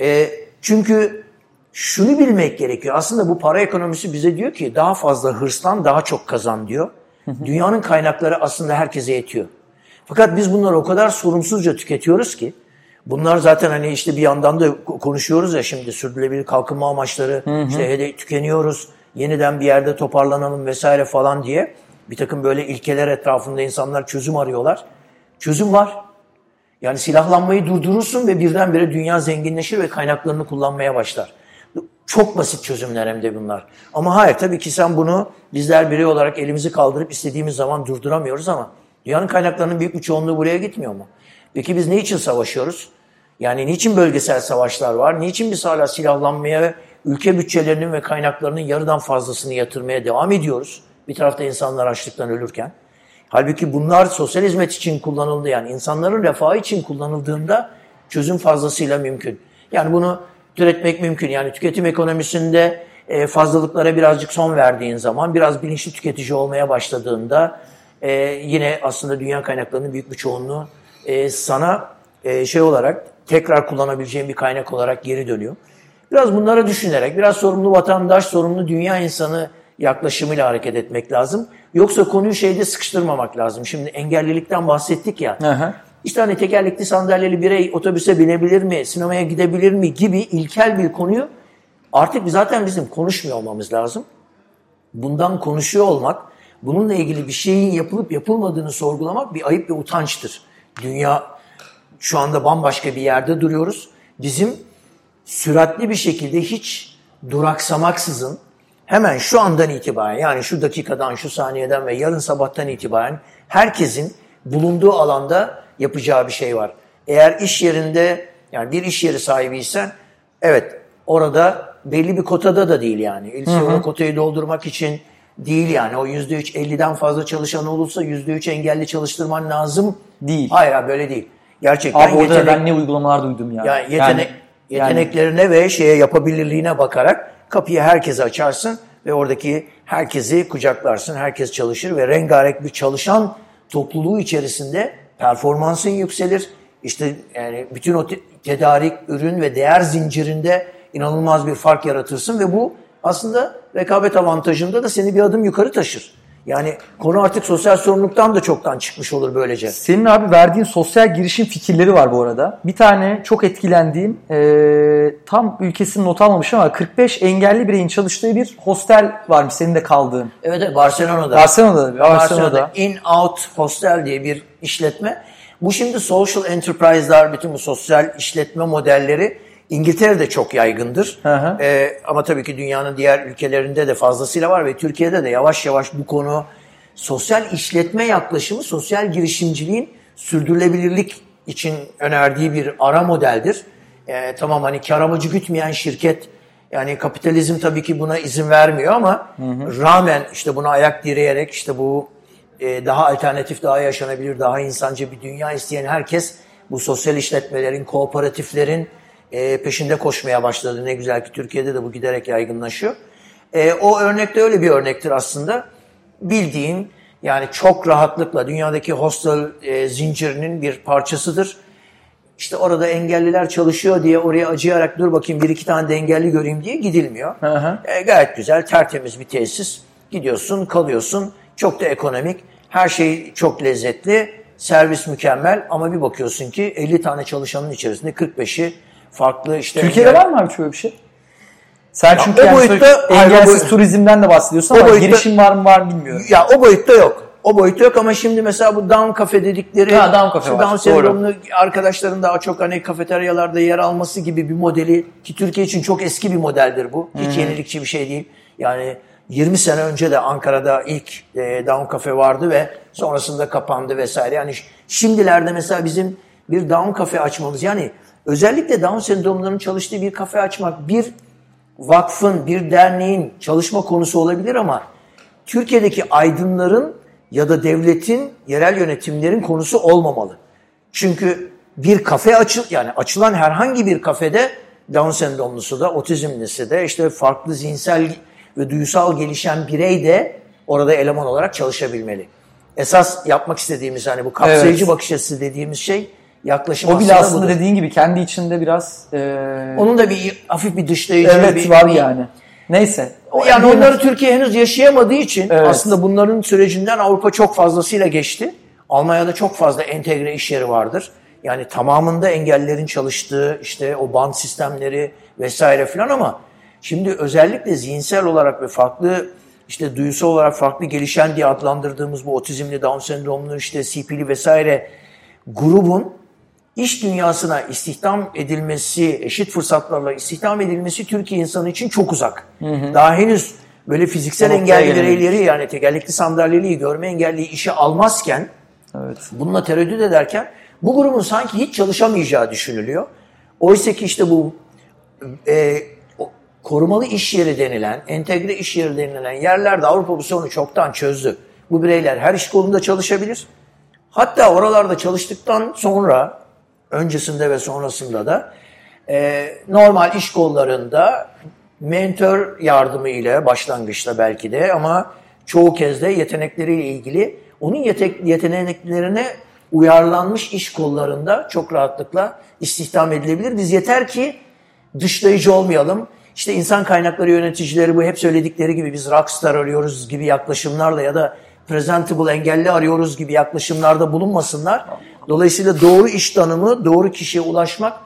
E, çünkü şunu bilmek gerekiyor. Aslında bu para ekonomisi bize diyor ki daha fazla hırslan, daha çok kazan diyor. Hı hı. Dünyanın kaynakları aslında herkese yetiyor. Fakat biz bunları o kadar sorumsuzca tüketiyoruz ki bunlar zaten hani işte bir yandan da konuşuyoruz ya şimdi sürdürülebilir kalkınma amaçları hı hı. işte tükeniyoruz yeniden bir yerde toparlanalım vesaire falan diye bir takım böyle ilkeler etrafında insanlar çözüm arıyorlar. Çözüm var. Yani silahlanmayı durdurursun ve birdenbire dünya zenginleşir ve kaynaklarını kullanmaya başlar. Çok basit çözümler hem de bunlar. Ama hayır tabii ki sen bunu bizler birey olarak elimizi kaldırıp istediğimiz zaman durduramıyoruz ama dünyanın kaynaklarının büyük bir çoğunluğu buraya gitmiyor mu? Peki biz ne için savaşıyoruz? Yani niçin bölgesel savaşlar var? Niçin biz hala silahlanmaya ülke bütçelerinin ve kaynaklarının yarıdan fazlasını yatırmaya devam ediyoruz. Bir tarafta insanlar açlıktan ölürken. Halbuki bunlar sosyal hizmet için kullanıldı yani insanların refahı için kullanıldığında çözüm fazlasıyla mümkün. Yani bunu türetmek mümkün. Yani tüketim ekonomisinde e, fazlalıklara birazcık son verdiğin zaman, biraz bilinçli tüketici olmaya başladığında e, yine aslında dünya kaynaklarının büyük bir çoğunluğu e, sana şey olarak tekrar kullanabileceğin bir kaynak olarak geri dönüyor. Biraz bunlara düşünerek, biraz sorumlu vatandaş, sorumlu dünya insanı yaklaşımıyla hareket etmek lazım. Yoksa konuyu şeyde sıkıştırmamak lazım. Şimdi engellilikten bahsettik ya. Aha. İşte hani tekerlekli sandalyeli birey otobüse binebilir mi, sinemaya gidebilir mi gibi ilkel bir konuyu artık zaten bizim konuşmuyor olmamız lazım. Bundan konuşuyor olmak, bununla ilgili bir şeyin yapılıp yapılmadığını sorgulamak bir ayıp ve utançtır. Dünya şu anda bambaşka bir yerde duruyoruz. Bizim süratli bir şekilde hiç duraksamaksızın hemen şu andan itibaren yani şu dakikadan, şu saniyeden ve yarın sabahtan itibaren herkesin bulunduğu alanda yapacağı bir şey var. Eğer iş yerinde yani bir iş yeri sahibiysen evet orada belli bir kotada da değil yani. İlse o kotayı doldurmak için değil yani. O yüzde üç, elliden fazla çalışan olursa yüzde üç engelli çalıştırman lazım. Değil. Hayır böyle değil. Gerçekten Abi orada yetenek, ben ne uygulamalar duydum ya. Yani yetenek, yani yeteneklerine yani... ve şeye yapabilirliğine bakarak kapıyı herkese açarsın ve oradaki herkesi kucaklarsın. Herkes çalışır ve rengarenk bir çalışan topluluğu içerisinde performansın yükselir. İşte yani bütün o tedarik, ürün ve değer zincirinde inanılmaz bir fark yaratırsın ve bu aslında rekabet avantajında da seni bir adım yukarı taşır. Yani konu artık sosyal sorumluluktan da çoktan çıkmış olur böylece. Senin abi verdiğin sosyal girişim fikirleri var bu arada. Bir tane çok etkilendiğim e, tam ülkesini not almamışım ama 45 engelli bireyin çalıştığı bir hostel varmış senin de kaldığın. Evet, evet Barcelona'da. Barcelona'da. Barcelona'da. Barcelona'da In Out Hostel diye bir işletme. Bu şimdi social enterprise'lar, bütün bu sosyal işletme modelleri İngiltere'de çok yaygındır. Hı hı. Ee, ama tabii ki dünyanın diğer ülkelerinde de fazlasıyla var ve Türkiye'de de yavaş yavaş bu konu sosyal işletme yaklaşımı, sosyal girişimciliğin sürdürülebilirlik için önerdiği bir ara modeldir. Ee, tamam hani kar amacı gütmeyen şirket yani kapitalizm tabii ki buna izin vermiyor ama hı hı. rağmen işte buna ayak direyerek işte bu e, daha alternatif, daha yaşanabilir, daha insancı bir dünya isteyen herkes bu sosyal işletmelerin, kooperatiflerin e, peşinde koşmaya başladı. Ne güzel ki Türkiye'de de bu giderek yaygınlaşıyor. E, o örnek de öyle bir örnektir aslında. Bildiğin yani çok rahatlıkla dünyadaki hostel e, zincirinin bir parçasıdır. İşte orada engelliler çalışıyor diye oraya acıyarak dur bakayım bir iki tane de engelli göreyim diye gidilmiyor. Hı hı. E, gayet güzel, tertemiz bir tesis. Gidiyorsun, kalıyorsun. Çok da ekonomik. Her şey çok lezzetli. Servis mükemmel ama bir bakıyorsun ki 50 tane çalışanın içerisinde 45'i farklı işte... Türkiye'de engel... var mı abi şöyle bir şey? Sen çünkü o yani boyutta, engelsiz boyutta, turizmden de bahsediyorsun ama boyutta, girişim var mı var mı bilmiyorum. Ya o boyutta yok. O boyutta yok ama şimdi mesela bu Down Cafe dedikleri ha, Down Cafe Down sendromlu arkadaşların daha çok hani kafeteryalarda yer alması gibi bir modeli ki Türkiye için çok eski bir modeldir bu. Hiç hmm. yenilikçi bir şey değil. Yani 20 sene önce de Ankara'da ilk e, Down Cafe vardı ve sonrasında kapandı vesaire. Yani şimdilerde mesela bizim bir Down Cafe açmamız yani özellikle Down sendromlarının çalıştığı bir kafe açmak bir vakfın, bir derneğin çalışma konusu olabilir ama Türkiye'deki aydınların ya da devletin, yerel yönetimlerin konusu olmamalı. Çünkü bir kafe açıl yani açılan herhangi bir kafede Down sendromlusu da, otizmlisi de, işte farklı zihinsel ve duysal gelişen birey de orada eleman olarak çalışabilmeli. Esas yapmak istediğimiz hani bu kapsayıcı evet. bakış açısı dediğimiz şey yaklaşım O bile aslında, budur. dediğin gibi kendi içinde biraz... E... Onun da bir hafif bir dışlayıcı evet, bir... var bir, yani. Neyse. O yani onları Türkiye henüz yaşayamadığı için evet. aslında bunların sürecinden Avrupa çok fazlasıyla geçti. Almanya'da çok fazla entegre iş yeri vardır. Yani tamamında engellerin çalıştığı işte o band sistemleri vesaire filan ama şimdi özellikle zihinsel olarak ve farklı işte duyusal olarak farklı gelişen diye adlandırdığımız bu otizmli, Down sendromlu, işte CP'li vesaire grubun iş dünyasına istihdam edilmesi, eşit fırsatlarla istihdam edilmesi Türkiye insanı için çok uzak. Hı hı. Daha henüz böyle fiziksel Ama engelli bireyleri yani tekerlekli sandalyeliği, görme engelliyi işe almazken, evet. bununla tereddüt ederken bu grubun sanki hiç çalışamayacağı düşünülüyor. Oysa ki işte bu e, korumalı iş yeri denilen, entegre iş yeri denilen yerlerde Avrupa bu sorunu çoktan çözdü. Bu bireyler her iş kolunda çalışabilir. Hatta oralarda çalıştıktan sonra öncesinde ve sonrasında da e, normal iş kollarında mentor yardımı ile başlangıçta belki de ama çoğu kez de yetenekleriyle ilgili onun yeteneklerine uyarlanmış iş kollarında çok rahatlıkla istihdam edilebilir. Biz yeter ki dışlayıcı olmayalım. İşte insan kaynakları yöneticileri bu hep söyledikleri gibi biz rockstar arıyoruz gibi yaklaşımlarla ya da presentable engelli arıyoruz gibi yaklaşımlarda bulunmasınlar. Dolayısıyla doğru iş tanımı, doğru kişiye ulaşmak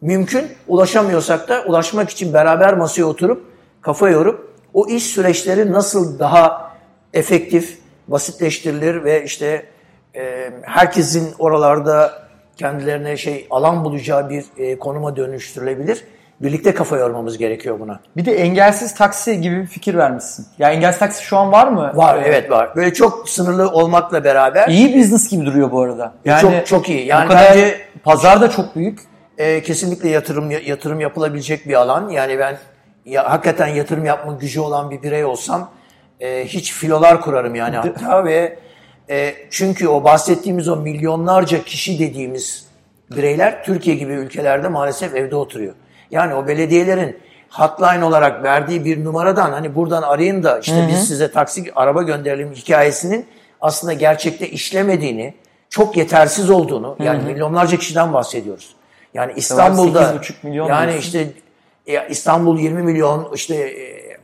mümkün. Ulaşamıyorsak da ulaşmak için beraber masaya oturup, kafa yorup o iş süreçleri nasıl daha efektif, basitleştirilir ve işte e, herkesin oralarda kendilerine şey alan bulacağı bir e, konuma dönüştürülebilir. Birlikte kafa yormamız gerekiyor buna. Bir de engelsiz taksi gibi bir fikir vermişsin. Ya engelsiz taksi şu an var mı? Var, evet var. Böyle çok sınırlı olmakla beraber. İyi business gibi duruyor bu arada. Yani çok çok iyi. Yani kadar bence pazar da çok büyük. E, kesinlikle yatırım yatırım yapılabilecek bir alan. Yani ben ya, hakikaten yatırım yapma gücü olan bir birey olsam e, hiç filolar kurarım yani hatta ve e, çünkü o bahsettiğimiz o milyonlarca kişi dediğimiz bireyler Türkiye gibi ülkelerde maalesef evde oturuyor. Yani o belediyelerin hotline olarak verdiği bir numaradan hani buradan arayın da işte Hı-hı. biz size taksi araba gönderelim hikayesinin aslında gerçekte işlemediğini, çok yetersiz olduğunu Hı-hı. yani milyonlarca kişiden bahsediyoruz. Yani İstanbul'da milyon yani diyorsun. işte İstanbul 20 milyon işte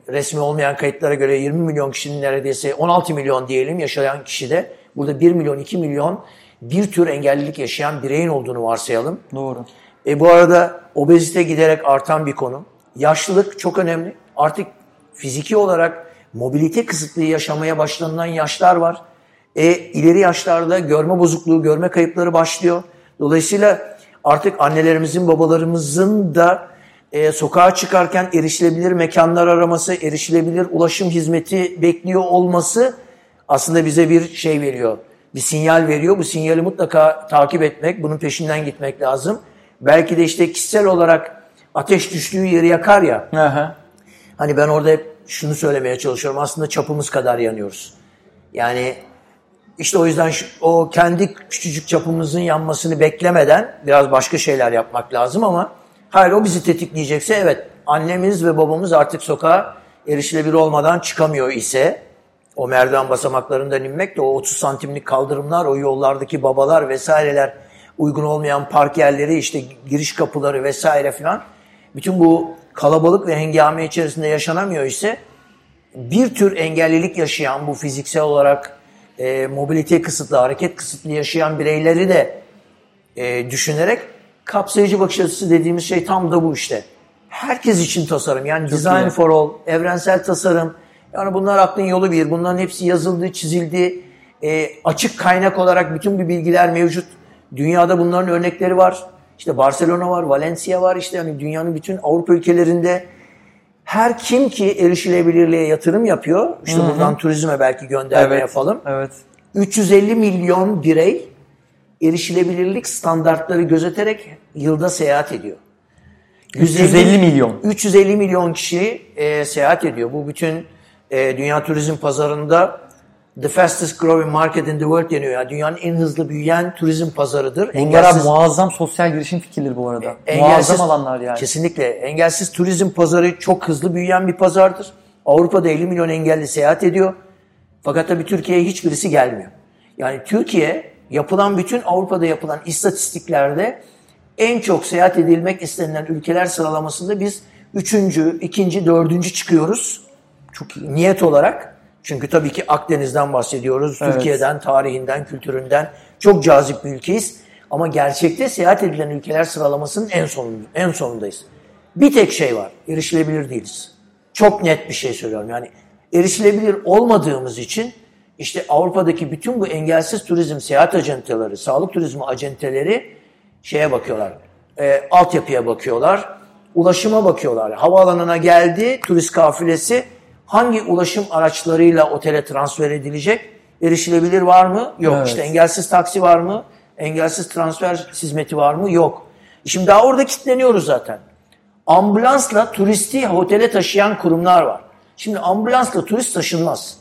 resmi olmayan kayıtlara göre 20 milyon kişinin neredeyse 16 milyon diyelim yaşayan kişi de burada 1 milyon 2 milyon bir tür engellilik yaşayan bireyin olduğunu varsayalım. Doğru. E bu arada obezite giderek artan bir konu. Yaşlılık çok önemli. Artık fiziki olarak mobilite kısıtlı yaşamaya başlanılan yaşlar var. E, ileri yaşlarda görme bozukluğu, görme kayıpları başlıyor. Dolayısıyla artık annelerimizin, babalarımızın da e, sokağa çıkarken erişilebilir mekanlar araması, erişilebilir ulaşım hizmeti bekliyor olması aslında bize bir şey veriyor. Bir sinyal veriyor. Bu sinyali mutlaka takip etmek, bunun peşinden gitmek lazım. Belki de işte kişisel olarak ateş düştüğü yeri yakar ya. Aha. Hani ben orada hep şunu söylemeye çalışıyorum. Aslında çapımız kadar yanıyoruz. Yani işte o yüzden şu, o kendi küçücük çapımızın yanmasını beklemeden biraz başka şeyler yapmak lazım ama hayır o bizi tetikleyecekse evet annemiz ve babamız artık sokağa erişilebilir olmadan çıkamıyor ise o merdiven basamaklarından inmek de o 30 santimlik kaldırımlar, o yollardaki babalar vesaireler, uygun olmayan park yerleri, işte giriş kapıları vesaire filan. Bütün bu kalabalık ve hengame içerisinde yaşanamıyor ise bir tür engellilik yaşayan bu fiziksel olarak e, mobilite kısıtlı, hareket kısıtlı yaşayan bireyleri de e, düşünerek kapsayıcı bakış açısı dediğimiz şey tam da bu işte. Herkes için tasarım yani design iyi. for all, evrensel tasarım. Yani bunlar aklın yolu bir. Bunların hepsi yazıldı, çizildi. E, açık kaynak olarak bütün bu bilgiler mevcut. Dünyada bunların örnekleri var. İşte Barcelona var, Valencia var. İşte yani dünyanın bütün Avrupa ülkelerinde her kim ki erişilebilirliğe yatırım yapıyor. İşte buradan turizme belki gönderme yapalım. Evet. 350 milyon birey erişilebilirlik standartları gözeterek yılda seyahat ediyor. 350 milyon. 350 milyon kişi e, seyahat ediyor. Bu bütün e, dünya turizm pazarında the fastest growing market in the world deniyor. Yani dünyanın en hızlı büyüyen turizm pazarıdır. Bunlar Engelsiz- muazzam sosyal girişim fikirleri bu arada. engelsiz- muazzam alanlar yani. Kesinlikle. Engelsiz turizm pazarı çok hızlı büyüyen bir pazardır. Avrupa'da 50 milyon engelli seyahat ediyor. Fakat tabii Türkiye'ye hiçbirisi gelmiyor. Yani Türkiye yapılan bütün Avrupa'da yapılan istatistiklerde en çok seyahat edilmek istenilen ülkeler sıralamasında biz üçüncü, ikinci, dördüncü çıkıyoruz. Çok iyi. Niyet olarak. Çünkü tabii ki Akdeniz'den bahsediyoruz. Evet. Türkiye'den, tarihinden, kültüründen çok cazip bir ülkeyiz. Ama gerçekte seyahat edilen ülkeler sıralamasının en sonunda, en sonundayız. Bir tek şey var. Erişilebilir değiliz. Çok net bir şey söylüyorum. Yani erişilebilir olmadığımız için işte Avrupa'daki bütün bu engelsiz turizm seyahat acenteleri, sağlık turizmi acenteleri şeye bakıyorlar. E, altyapıya bakıyorlar. Ulaşıma bakıyorlar. Havaalanına geldi turist kafilesi hangi ulaşım araçlarıyla otele transfer edilecek? Erişilebilir var mı? Yok. Evet. İşte engelsiz taksi var mı? Engelsiz transfer hizmeti var mı? Yok. Şimdi daha orada kilitleniyoruz zaten. Ambulansla turisti otele taşıyan kurumlar var. Şimdi ambulansla turist taşınmaz.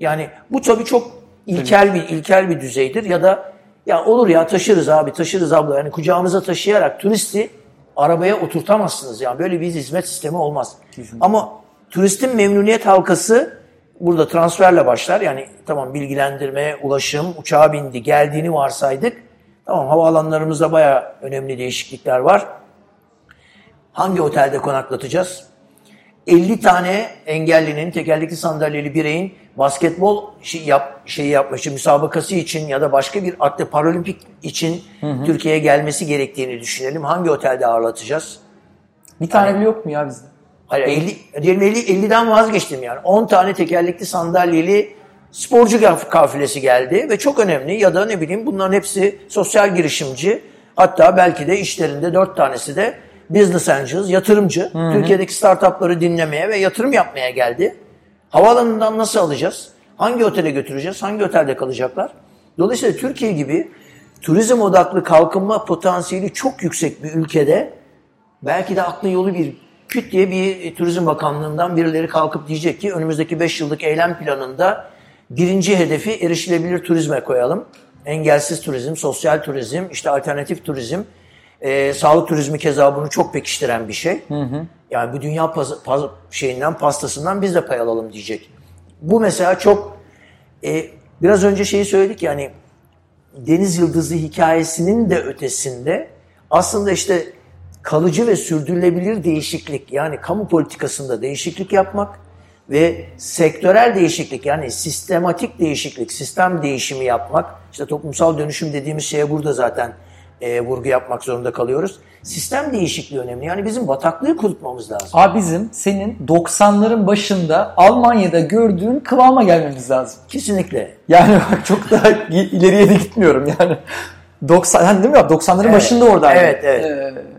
Yani bu tabii çok ilkel bir ilkel bir düzeydir ya da ya olur ya taşırız abi taşırız abla yani kucağımıza taşıyarak turisti arabaya oturtamazsınız yani böyle bir hizmet sistemi olmaz. Ama turistin memnuniyet halkası burada transferle başlar. Yani tamam bilgilendirme, ulaşım, uçağa bindi, geldiğini varsaydık. Tamam havaalanlarımızda bayağı önemli değişiklikler var. Hangi otelde konaklatacağız? 50 tane engellinin, tekerlekli sandalyeli bireyin basketbol şey yap, şeyi yapması, müsabakası için ya da başka bir atlet paralimpik için Türkiye'ye gelmesi gerektiğini düşünelim. Hangi otelde ağırlatacağız? Bir tane bile yok mu ya bizde? Hayır 50, diyelim 50, 50'den vazgeçtim yani. 10 tane tekerlekli sandalyeli sporcu kafilesi geldi ve çok önemli ya da ne bileyim bunların hepsi sosyal girişimci. Hatta belki de işlerinde 4 tanesi de business angels, yatırımcı. Türkiye'deki startupları dinlemeye ve yatırım yapmaya geldi. Havaalanından nasıl alacağız? Hangi otele götüreceğiz? Hangi otelde kalacaklar? Dolayısıyla Türkiye gibi turizm odaklı kalkınma potansiyeli çok yüksek bir ülkede belki de aklın yolu bir küt diye bir Turizm Bakanlığı'ndan birileri kalkıp diyecek ki önümüzdeki 5 yıllık eylem planında birinci hedefi erişilebilir turizme koyalım. Engelsiz turizm, sosyal turizm, işte alternatif turizm, e, sağlık turizmi keza bunu çok pekiştiren bir şey. Yani bu dünya paz- paz- şeyinden, pastasından biz de pay alalım diyecek. Bu mesela çok e, biraz önce şeyi söyledik yani Deniz Yıldızı hikayesinin de ötesinde aslında işte kalıcı ve sürdürülebilir değişiklik yani kamu politikasında değişiklik yapmak, ve sektörel değişiklik yani sistematik değişiklik, sistem değişimi yapmak, işte toplumsal dönüşüm dediğimiz şeye burada zaten e, vurgu yapmak zorunda kalıyoruz. Sistem değişikliği önemli. Yani bizim bataklığı kurutmamız lazım. Abi bizim senin 90'ların başında Almanya'da gördüğün kıvama gelmemiz lazım. Kesinlikle. Yani bak çok daha ileriye de gitmiyorum yani. 90 hani değil mi? 90'ların Evet. başında oradaydı. Evet, evet. Ee,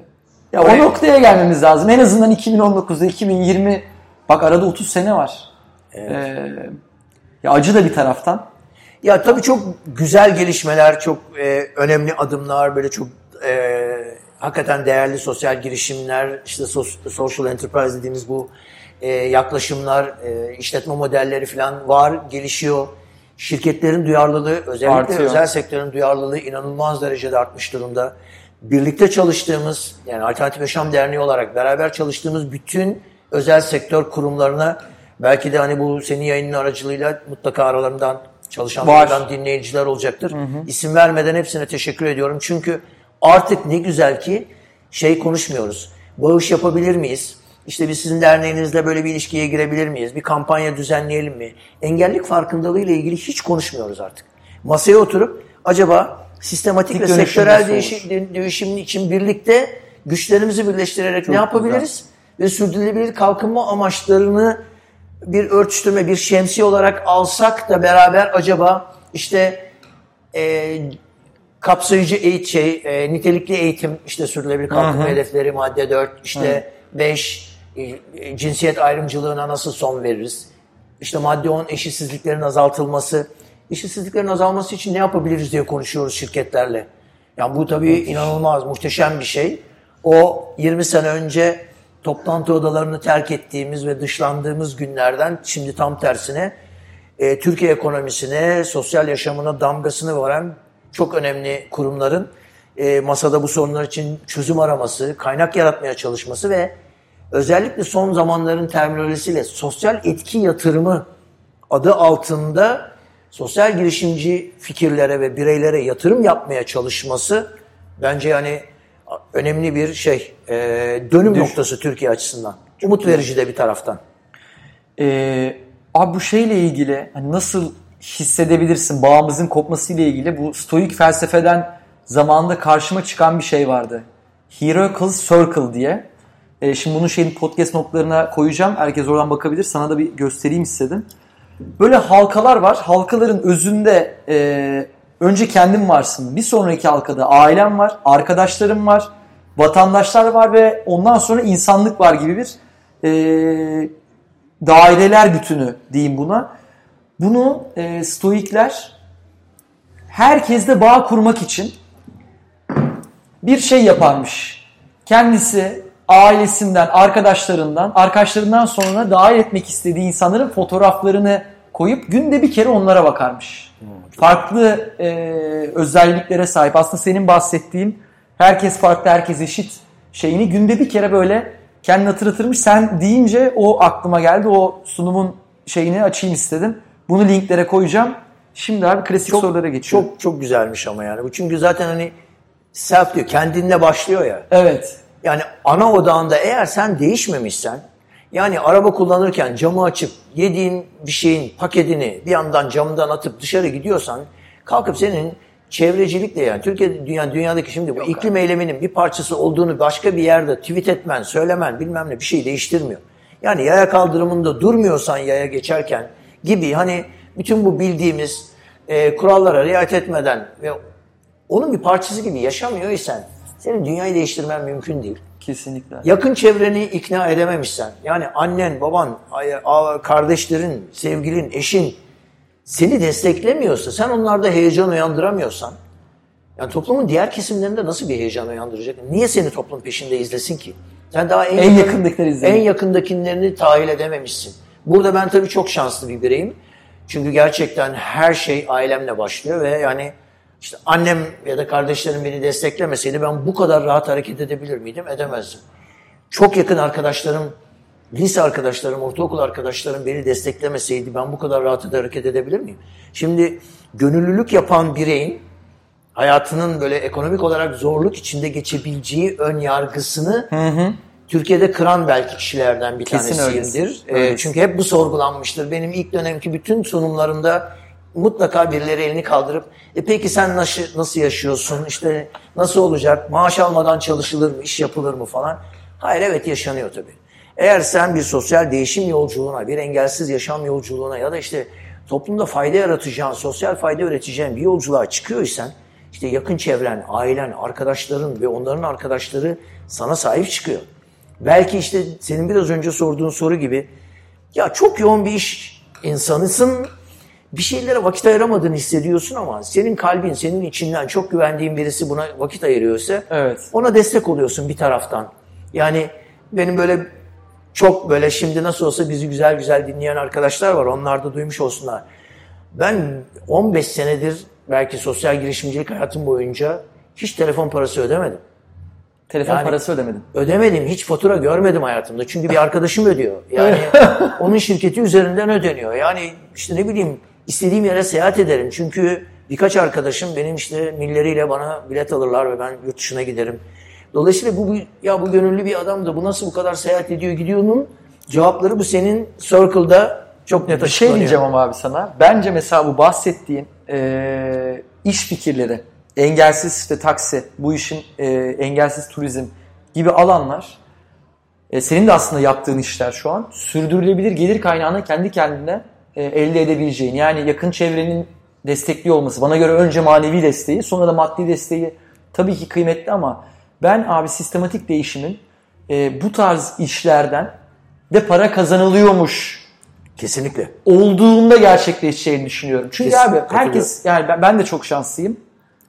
ya Oraya- o noktaya gelmemiz lazım. En azından 2019'da 2020 bak arada 30 sene var. Ee, ya acı da bir taraftan. Ya tabii çok güzel gelişmeler, çok e, önemli adımlar, böyle çok e, hakikaten değerli sosyal girişimler, işte sos- social enterprise dediğimiz bu e, yaklaşımlar, e, işletme modelleri falan var, gelişiyor. Şirketlerin duyarlılığı, özellikle Artıyor. özel sektörün duyarlılığı inanılmaz derecede artmış durumda. Birlikte çalıştığımız, yani Alternatif Yaşam Derneği olarak beraber çalıştığımız bütün özel sektör kurumlarına belki de hani bu senin yayının aracılığıyla mutlaka aralarından çalışanlardan dinleyiciler olacaktır. İsim vermeden hepsine teşekkür ediyorum. Çünkü artık ne güzel ki şey konuşmuyoruz. Bağış yapabilir miyiz? İşte biz sizin derneğinizle böyle bir ilişkiye girebilir miyiz? Bir kampanya düzenleyelim mi? Engellik farkındalığı ile ilgili hiç konuşmuyoruz artık. Masaya oturup acaba sistematik ve sektörel nasıl değişik, değişim için birlikte güçlerimizi birleştirerek ne yapabiliriz? Ve sürdürülebilir kalkınma amaçlarını bir örtüştürme, bir şemsiye olarak alsak da beraber acaba işte e, kapsayıcı eğitim, şey, e, nitelikli eğitim, işte sürdürülebilir kalkınma hedefleri madde 4, işte 5 e, cinsiyet ayrımcılığına nasıl son veririz? İşte madde 10 eşitsizliklerin azaltılması. Eşitsizliklerin azalması için ne yapabiliriz diye konuşuyoruz şirketlerle. Yani bu tabii inanılmaz, muhteşem bir şey. O 20 sene önce toplantı odalarını terk ettiğimiz ve dışlandığımız günlerden şimdi tam tersine e, Türkiye ekonomisine, sosyal yaşamına damgasını vuran çok önemli kurumların e, masada bu sorunlar için çözüm araması, kaynak yaratmaya çalışması ve özellikle son zamanların terminolojisiyle sosyal etki yatırımı adı altında sosyal girişimci fikirlere ve bireylere yatırım yapmaya çalışması bence yani önemli bir şey, e, dönüm noktası Türkiye açısından. Umut verici de bir taraftan. Ee, abi bu şeyle ilgili hani nasıl hissedebilirsin bağımızın kopmasıyla ilgili bu stoik felsefeden zamanında karşıma çıkan bir şey vardı. Hierarchical Circle diye. Ee, şimdi bunun şeyin podcast notlarına koyacağım. Herkes oradan bakabilir. Sana da bir göstereyim istedim. Böyle halkalar var. Halkaların özünde e, önce kendim varsın. Bir sonraki halkada ailem var, arkadaşlarım var, vatandaşlar var ve ondan sonra insanlık var gibi bir e, daireler bütünü diyeyim buna. Bunu e, stoikler herkesle bağ kurmak için bir şey yaparmış. Kendisi ailesinden, arkadaşlarından, arkadaşlarından sonra dahil etmek istediği insanların fotoğraflarını koyup günde bir kere onlara bakarmış. Farklı e, özelliklere sahip. Aslında senin bahsettiğin herkes farklı, herkes eşit şeyini günde bir kere böyle kendini hatırlatırmış. Sen deyince o aklıma geldi. O sunumun şeyini açayım istedim. Bunu linklere koyacağım. Şimdi abi klasik sorulara geçiyorum. Çok çok güzelmiş ama yani. Çünkü zaten hani self diyor, kendinle başlıyor ya. Evet. Yani ana odağında eğer sen değişmemişsen, yani araba kullanırken camı açıp yediğin bir şeyin paketini bir yandan camdan atıp dışarı gidiyorsan, kalkıp senin çevrecilikle yani Türkiye dünya dünyadaki şimdi bu iklim eyleminin bir parçası olduğunu başka bir yerde tweet etmen, söylemen bilmem ne bir şey değiştirmiyor. Yani yaya kaldırımında durmuyorsan yaya geçerken gibi hani bütün bu bildiğimiz e, kurallara riayet etmeden ve onun bir parçası gibi yaşamıyor isen senin dünyayı değiştirmen mümkün değil. Kesinlikle. Yakın çevreni ikna edememişsen, yani annen, baban, kardeşlerin, sevgilin, eşin seni desteklemiyorsa, sen onlarda heyecan uyandıramıyorsan, yani toplumun diğer kesimlerinde nasıl bir heyecan uyandıracak? Niye seni toplum peşinde izlesin ki? Sen daha en, En yakındakileri izlemiyor. En yakındakilerini tahil edememişsin. Burada ben tabii çok şanslı bir bireyim. Çünkü gerçekten her şey ailemle başlıyor ve yani işte annem ya da kardeşlerim beni desteklemeseydi ben bu kadar rahat hareket edebilir miydim? Edemezdim. Çok yakın arkadaşlarım, lise arkadaşlarım, ortaokul arkadaşlarım beni desteklemeseydi ben bu kadar rahat hareket edebilir miyim? Şimdi gönüllülük yapan bireyin hayatının böyle ekonomik olarak zorluk içinde geçebileceği ön yargısını Türkiye'de kıran belki kişilerden bir Kesin tanesiyimdir. öyle. Ee, Evet. çünkü hep bu sorgulanmıştır. Benim ilk dönemki bütün sunumlarımda mutlaka birileri elini kaldırıp e peki sen nasıl, nasıl yaşıyorsun? İşte nasıl olacak? Maaş almadan çalışılır mı? iş yapılır mı falan? Hayır evet yaşanıyor tabii. Eğer sen bir sosyal değişim yolculuğuna, bir engelsiz yaşam yolculuğuna ya da işte toplumda fayda yaratacağın, sosyal fayda üreteceğin bir yolculuğa çıkıyorsan işte yakın çevren, ailen, arkadaşların ve onların arkadaşları sana sahip çıkıyor. Belki işte senin biraz önce sorduğun soru gibi ya çok yoğun bir iş insanısın. Bir şeylere vakit ayıramadığını hissediyorsun ama senin kalbin, senin içinden çok güvendiğin birisi buna vakit ayırıyorsa Evet. ona destek oluyorsun bir taraftan. Yani benim böyle çok böyle şimdi nasıl olsa bizi güzel güzel dinleyen arkadaşlar var. Onlar da duymuş olsunlar. Ben 15 senedir belki sosyal girişimcilik hayatım boyunca hiç telefon parası ödemedim. Telefon Yani- parası ödemedim. Ödemedim. Hiç fatura görmedim hayatımda. Çünkü bir arkadaşım ödüyor. Yani onun şirketi üzerinden ödeniyor. Yani işte ne bileyim istediğim yere seyahat ederim. Çünkü birkaç arkadaşım benim işte milleriyle bana bilet alırlar ve ben yurt dışına giderim. Dolayısıyla bu bu- ya bu gönüllü bir adamdı. Bu nasıl bu kadar seyahat ediyor gidiyor'nun cevapları bu senin circle'da çok net Bir şey diyeceğim ama abi sana. Bence mesela bu bahsettiğin eee, iş fikirleri, engelsiz işte taksi, bu işin eee, engelsiz turizm gibi alanlar e, senin de aslında yaptığın işler şu an sürdürülebilir gelir kaynağını kendi kendine e, elde edebileceğin. Yani yakın çevrenin destekli olması. Bana göre önce manevi desteği sonra da maddi desteği tabii ki kıymetli ama ben abi sistematik değişimin e, bu tarz işlerden de para kazanılıyormuş Kesinlikle. olduğunda gerçekleşeceğini düşünüyorum. Çünkü Kesinlikle abi herkes yani ben, ben de çok şanslıyım.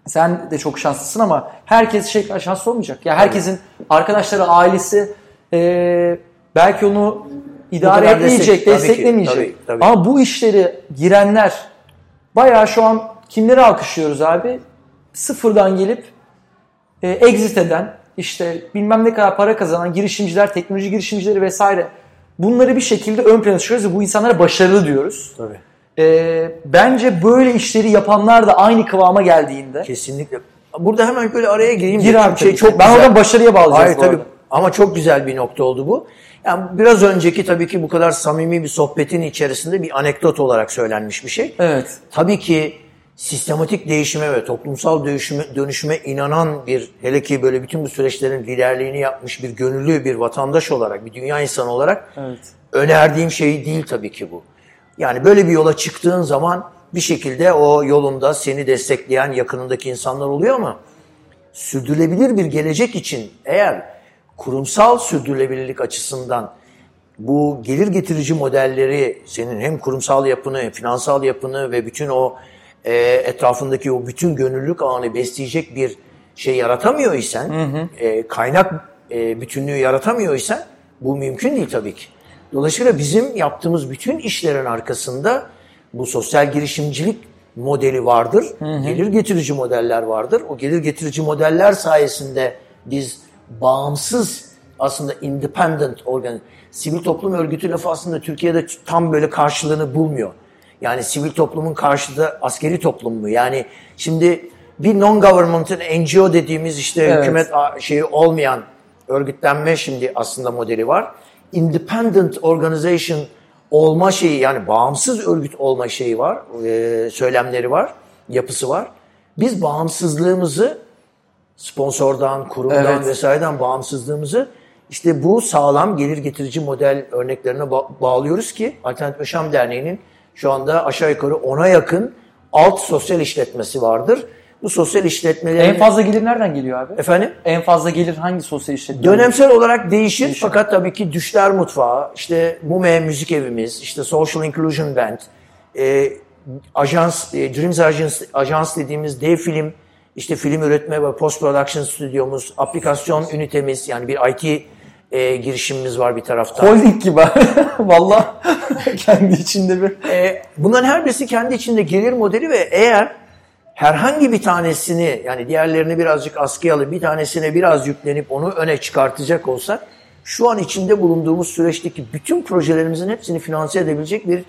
Sen de çok şanslısın ama herkes şey şanslı olmayacak. Ya herkesin arkadaşları, ailesi e, belki onu idare etmeyecek, destek- tabii ki, desteklemeyecek. tabii, tabii. Ama bu işleri girenler bayağı şu an kimleri alkışlıyoruz abi? Sıfırdan gelip e, exit eden, işte bilmem ne kadar para kazanan girişimciler, teknoloji girişimcileri vesaire bunları bir şekilde ön plana çıkarıyoruz ve bu insanlara başarılı diyoruz. Tabii. E, bence böyle işleri yapanlar da aynı kıvama geldiğinde Kesinlikle. Burada hemen böyle araya gireyim. gir abi. şey çok ben güzel. oradan başarıya bağlayacağız Hayır tabii. arada. Ama çok güzel bir nokta oldu bu. Yani biraz önceki tabii ki bu kadar samimi bir sohbetin içerisinde bir anekdot olarak söylenmiş bir şey. Evet. Tabii ki sistematik değişime ve toplumsal dönüşüme, dönüşüme inanan bir hele ki böyle bütün bu süreçlerin liderliğini yapmış bir gönüllü bir vatandaş olarak, bir dünya insanı olarak Evet. önerdiğim şey değil tabii ki bu. Yani böyle bir yola çıktığın zaman bir şekilde o yolunda seni destekleyen yakınındaki insanlar oluyor ama sürdürülebilir bir gelecek için eğer kurumsal sürdürülebilirlik açısından bu gelir getirici modelleri senin hem kurumsal yapını, hem finansal yapını ve bütün o e, etrafındaki o bütün gönüllülük ağını besleyecek bir şey yaratamıyor isen, e, kaynak e, bütünlüğü yaratamıyor isen bu mümkün değil tabii ki. Dolayısıyla bizim yaptığımız bütün işlerin arkasında bu sosyal girişimcilik modeli vardır. Gelir getirici modeller vardır. O gelir getirici modeller sayesinde biz bağımsız aslında independent organ, sivil toplum örgütü lafı aslında Türkiye'de tam böyle karşılığını bulmuyor. Yani sivil toplumun karşılığı askeri toplum mu? Yani şimdi bir non-governmental NGO dediğimiz işte Evet. hükümet şeyi olmayan örgütlenme şimdi aslında modeli var. Independent organization olma şeyi yani bağımsız örgüt olma şeyi var, e, söylemleri var, yapısı var. Biz bağımsızlığımızı sponsordan, kurumdan Evet. vesaireden bağımsızlığımızı işte bu sağlam gelir getirici model örneklerine ba- bağlıyoruz ki Alternatif Yaşam Derneği'nin şu anda aşağı yukarı ona yakın alt sosyal işletmesi vardır. Bu sosyal işletmelerin... En fazla gelir nereden geliyor abi? Efendim? En fazla gelir hangi sosyal işletme? Dönemsel olarak değişir fakat tabii ki Düşler Mutfağı, işte Mume Müzik Evimiz, işte Social Inclusion Band, e, ajans, e, Dreams Ajans, ajans dediğimiz dev film, işte film üretme ve post production stüdyomuz, aplikasyon ünitemiz yani bir IT e, girişimimiz var bir taraftan. Holding gibi. Valla kendi içinde bir. E, bunların her birisi kendi içinde gelir modeli ve eğer herhangi bir tanesini yani diğerlerini birazcık askıya alıp bir tanesine biraz yüklenip onu öne çıkartacak olsak şu an içinde bulunduğumuz süreçteki bütün projelerimizin hepsini finanse edebilecek bir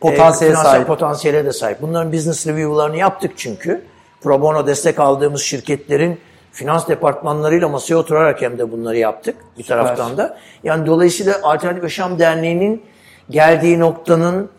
Potansiyele finansal sahip. potansiyele de sahip. Bunların business review'larını yaptık çünkü. Pro bono destek aldığımız şirketlerin finans departmanlarıyla masaya oturarak hem de bunları yaptık bir taraftan da. Yani dolayısıyla Alternatif Yaşam Derneği'nin geldiği noktanın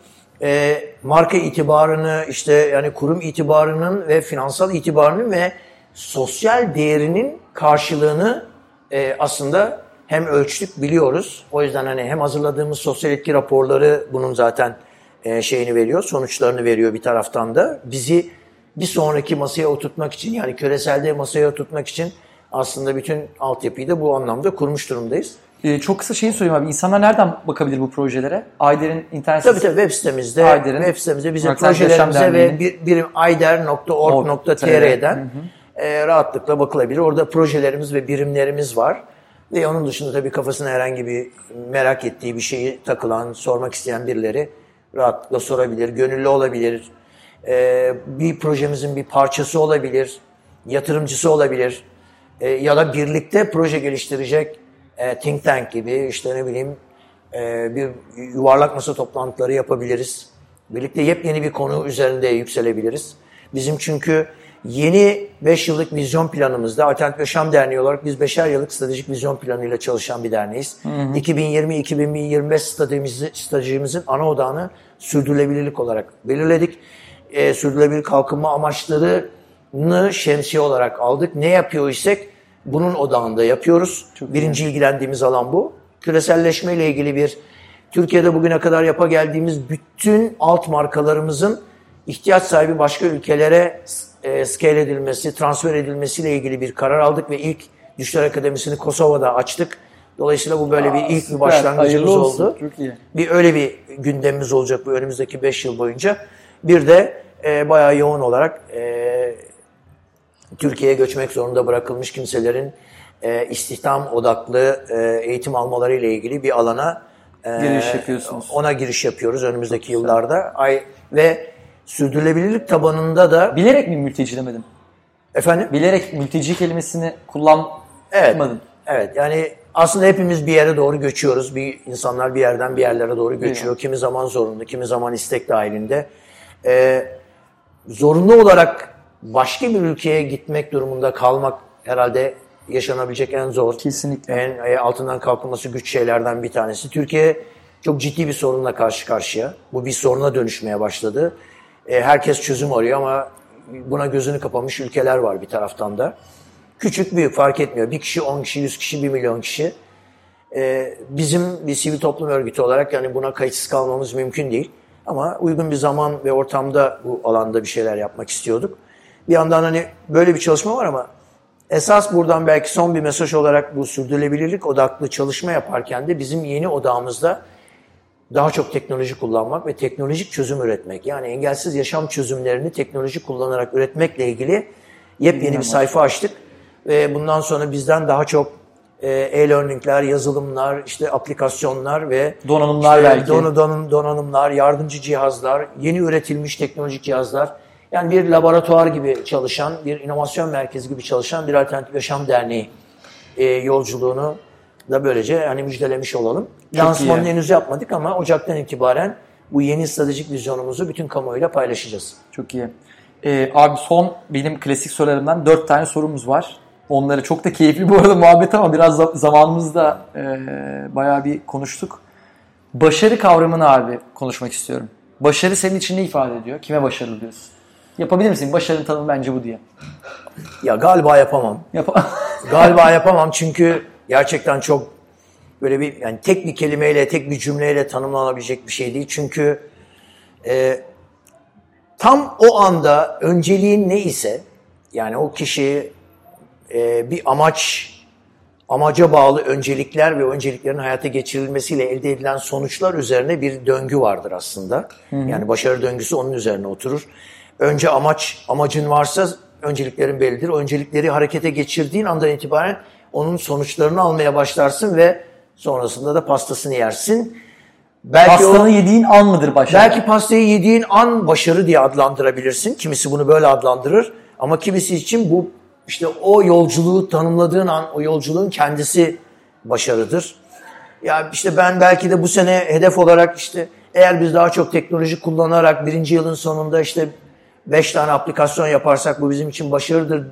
e, marka itibarını işte yani kurum itibarının ve finansal itibarının ve sosyal değerinin karşılığını e, aslında hem ölçtük biliyoruz. O yüzden hani hem hazırladığımız sosyal etki raporları bunun zaten e, şeyini veriyor, sonuçlarını veriyor bir taraftan da. Bizi bir sonraki masaya oturtmak için yani küreselde masaya oturtmak için aslında bütün altyapıyı da bu anlamda kurmuş durumdayız. Ee, çok kısa şeyi sorayım abi. İnsanlar nereden bakabilir bu projelere? Ayder'in internet Tabii tabii web sitemizde, Ayder'in, web sitemizde bizim projelerimize ve bir, birim ayder.org.tr'den e, rahatlıkla bakılabilir. Orada projelerimiz ve birimlerimiz var. Ve onun dışında tabii kafasına herhangi bir merak ettiği bir şeyi takılan, sormak isteyen birileri rahatlıkla sorabilir, gönüllü olabilir, e, bir projemizin bir parçası olabilir, yatırımcısı olabilir e, ya da birlikte proje geliştirecek e, think tank gibi işte ne bileyim e, bir yuvarlak masa toplantıları yapabiliriz. Birlikte yepyeni bir konu üzerinde yükselebiliriz. Bizim çünkü yeni 5 yıllık vizyon planımızda Alternatif Yaşam Derneği olarak biz 5'er yıllık stratejik vizyon planıyla çalışan bir derneğiz. 2020-2025 stratejimizin, stratejimizin ana odağını sürdürülebilirlik olarak belirledik. E, sürdürülebilir kalkınma amaçlarını şemsiye olarak aldık. Ne yapıyor isek bunun odağında yapıyoruz. Çok Birinci ilgilendiğimiz alan bu. Küreselleşme ile ilgili bir Türkiye'de bugüne kadar yapa geldiğimiz bütün alt markalarımızın ihtiyaç sahibi başka ülkelere e, scale edilmesi, transfer edilmesiyle ilgili bir karar aldık ve ilk Düşler Akademisi'ni Kosova'da açtık. Dolayısıyla bu böyle Aa, bir ilk bir başlangıcımız oldu. Çok iyi. Bir öyle bir gündemimiz olacak bu önümüzdeki 5 yıl boyunca. Bir de e, bayağı yoğun olarak e, Türkiye'ye göçmek zorunda bırakılmış kimselerin e, istihdam odaklı e, eğitim almaları ile ilgili bir alana e, giriş yapıyorsunuz. Ona giriş yapıyoruz önümüzdeki Çok yıllarda. Ay ve sürdürülebilirlik tabanında da bilerek mi mülteci demedim? Efendim? Bilerek mülteci kelimesini kullanmadım. Evet. Evet. Yani aslında hepimiz bir yere doğru göçüyoruz. Bir insanlar bir yerden bir yerlere doğru göçüyor. Kimi zaman zorunlu, kimi zaman istek dahilinde. Ee, zorunlu olarak başka bir ülkeye gitmek durumunda kalmak herhalde yaşanabilecek en zor, Kesinlikle. en e, altından kalkılması güç şeylerden bir tanesi. Türkiye çok ciddi bir sorunla karşı karşıya. Bu bir soruna dönüşmeye başladı. E, herkes çözüm arıyor ama buna gözünü kapamış ülkeler var bir taraftan da. Küçük büyük fark etmiyor. Bir kişi, on kişi, yüz kişi, bir milyon kişi. E, bizim bir sivil toplum örgütü olarak yani buna kayıtsız kalmamız mümkün değil. Ama uygun bir zaman ve ortamda bu alanda bir şeyler yapmak istiyorduk. Bir yandan hani böyle bir çalışma var ama esas buradan belki son bir mesaj olarak bu sürdürülebilirlik odaklı çalışma yaparken de bizim yeni odağımızda daha çok teknoloji kullanmak ve teknolojik çözüm üretmek. Yani engelsiz yaşam çözümlerini teknoloji kullanarak üretmekle ilgili yepyeni bir sayfa açtık. Ve bundan sonra bizden daha çok e-learningler, yazılımlar, işte aplikasyonlar ve donanımlar işte belki. Don, don, donanımlar, yardımcı cihazlar, yeni üretilmiş teknolojik cihazlar yani bir laboratuvar gibi çalışan, bir inovasyon merkezi gibi çalışan bir alternatif yaşam derneği e, yolculuğunu da böylece hani müjdelemiş olalım. Lansmanını henüz yapmadık ama Ocak'tan itibaren bu yeni stratejik vizyonumuzu bütün kamuoyuyla paylaşacağız. Çok iyi. Ee, abi son benim klasik sorularımdan dört tane sorumuz var. Onları çok da keyifli bu arada muhabbet ama biraz zamanımızda e, bayağı bir konuştuk. Başarı kavramını abi konuşmak istiyorum. Başarı senin için ne ifade ediyor? Kime başarılı diyorsun? Yapabilir misin? Başarının tanımı bence bu diye. Ya galiba yapamam. Yap galiba yapamam çünkü gerçekten çok böyle bir yani tek bir kelimeyle, tek bir cümleyle tanımlanabilecek bir şey değil. Çünkü e, tam o anda önceliğin ne ise yani o kişi e, bir amaç amaca bağlı öncelikler ve önceliklerin hayata geçirilmesiyle elde edilen sonuçlar üzerine bir döngü vardır aslında. Hı hı. Yani başarı döngüsü onun üzerine oturur. Önce amaç, amacın varsa önceliklerin bellidir. O öncelikleri harekete geçirdiğin andan itibaren onun sonuçlarını almaya başlarsın ve sonrasında da pastasını yersin. Belki Pastanı o, yediğin an mıdır başarı? Belki pastayı yediğin an başarı diye adlandırabilirsin. Kimisi bunu böyle adlandırır. Ama kimisi için bu işte o yolculuğu tanımladığın an o yolculuğun kendisi başarıdır. Ya işte ben belki de bu sene hedef olarak işte eğer biz daha çok teknoloji kullanarak birinci yılın sonunda işte beş tane aplikasyon yaparsak bu bizim için başarıdır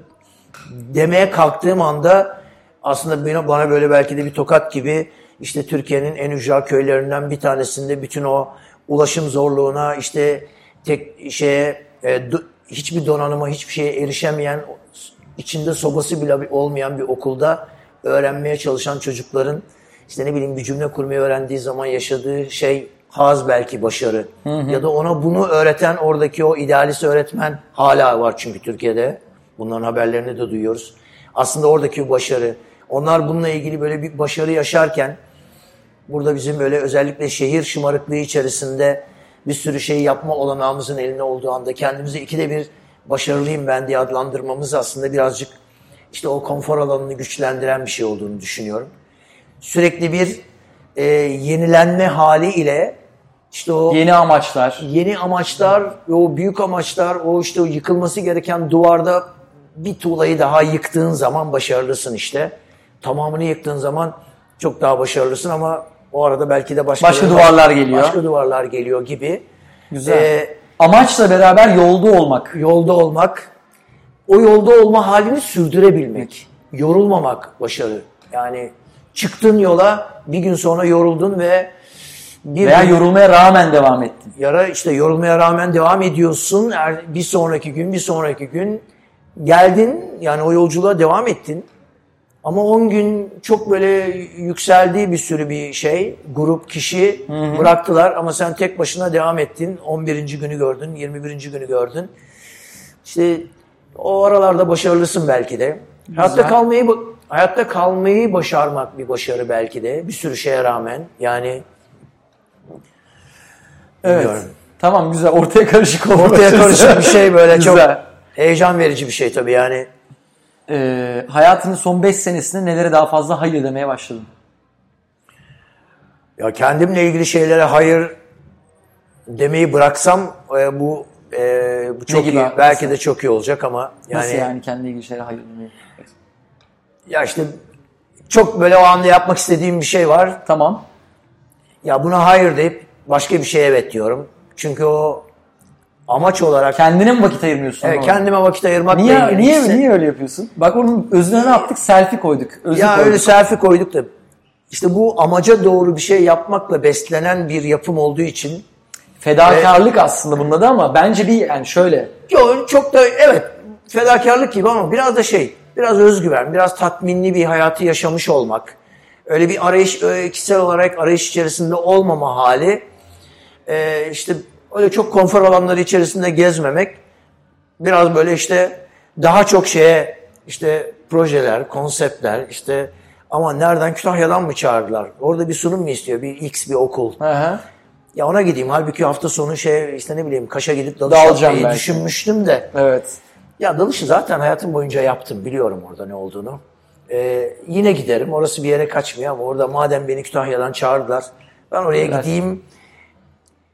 demeye kalktığım anda aslında bana, böyle belki de bir tokat gibi işte Türkiye'nin en ücra köylerinden bir tanesinde bütün o ulaşım zorluğuna işte tek şeye e, hiçbir donanıma hiçbir şeye erişemeyen içinde sobası bile olmayan bir okulda öğrenmeye çalışan çocukların işte ne bileyim bir cümle kurmayı öğrendiği zaman yaşadığı şey haz belki başarı. Hı hı. Ya da ona bunu öğreten oradaki o idealist öğretmen hala var çünkü Türkiye'de. Bunların haberlerini de duyuyoruz. Aslında oradaki başarı. Onlar bununla ilgili böyle bir başarı yaşarken burada bizim böyle özellikle şehir şımarıklığı içerisinde bir sürü şey yapma olanağımızın elinde olduğu anda kendimizi ikide bir başarılıyım ben diye adlandırmamız aslında birazcık işte o konfor alanını güçlendiren bir şey olduğunu düşünüyorum. Sürekli bir e, yenilenme hali ile işte o yeni amaçlar, yeni amaçlar, o büyük amaçlar, o işte o yıkılması gereken duvarda bir tuğlayı daha yıktığın zaman başarılısın işte. Tamamını yıktığın zaman çok daha başarılısın ama o arada belki de başka, başka duvarlar geliyor. Başka duvarlar geliyor gibi. Güzel. Ee, Amaçla beraber yolda olmak. Yolda olmak. O yolda olma halini sürdürebilmek. Yorulmamak başarı. Yani çıktın yola bir gün sonra yoruldun ve bir Veya yorulmaya rağmen devam ettin. Yara işte yorulmaya rağmen devam ediyorsun. Er, bir sonraki gün, bir sonraki gün geldin. Yani o yolculuğa devam ettin. Ama 10 gün çok böyle yükseldiği bir sürü bir şey, grup, kişi hı hı. bıraktılar ama sen tek başına devam ettin. 11. günü gördün, 21. günü gördün. İşte o aralarda başarılısın belki de. Güzel. Hayatta kalmayı hayatta kalmayı başarmak bir başarı belki de bir sürü şeye rağmen. Yani Evet. Bilmiyorum. Tamam güzel. Ortaya karışık oldu. Ortaya karışık bir şey böyle çok heyecan verici bir şey tabii yani. Ee, hayatının son 5 senesinde nelere daha fazla hayır demeye başladın? Ya kendimle ilgili şeylere hayır demeyi bıraksam e, bu e, bu çok iyi. Belki mesela? de çok iyi olacak ama yani Nasıl yani kendine ilgili şeylere hayır demeyi? Ya işte çok böyle o anda yapmak istediğim bir şey var. Tamam. Ya buna hayır deyip başka bir şeye evet diyorum. Çünkü o amaç olarak... Kendine mi vakit ayırmıyorsun? Evet, kendime vakit ayırmak niye, niye, niye öyle yapıyorsun? Bak onun özüne ne yaptık? Selfie koyduk. Özü ya koyduk. öyle selfie koyduk da işte bu amaca doğru bir şey yapmakla beslenen bir yapım olduğu için fedakarlık ve, aslında bunda da ama bence bir yani şöyle. Yok çok da evet fedakarlık gibi ama biraz da şey biraz özgüven, biraz tatminli bir hayatı yaşamış olmak. Öyle bir arayış, öyle kişisel olarak arayış içerisinde olmama hali e, işte öyle çok konfor alanları içerisinde gezmemek biraz böyle işte daha çok şeye işte projeler, konseptler işte ama nereden Kütahya'dan mı çağırdılar? Orada bir sunum mu istiyor? Bir X bir okul. Hı. Ya ona gideyim. Halbuki hafta sonu şey işte ne bileyim Kaş'a gidip dalış Dalacağım yapmayı belki. düşünmüştüm de. Evet. Ya dalışı zaten hayatım boyunca yaptım. Biliyorum orada ne olduğunu. Ee, yine giderim. Orası bir yere kaçmıyor ama orada madem beni Kütahya'dan çağırdılar. Ben oraya evet. gideyim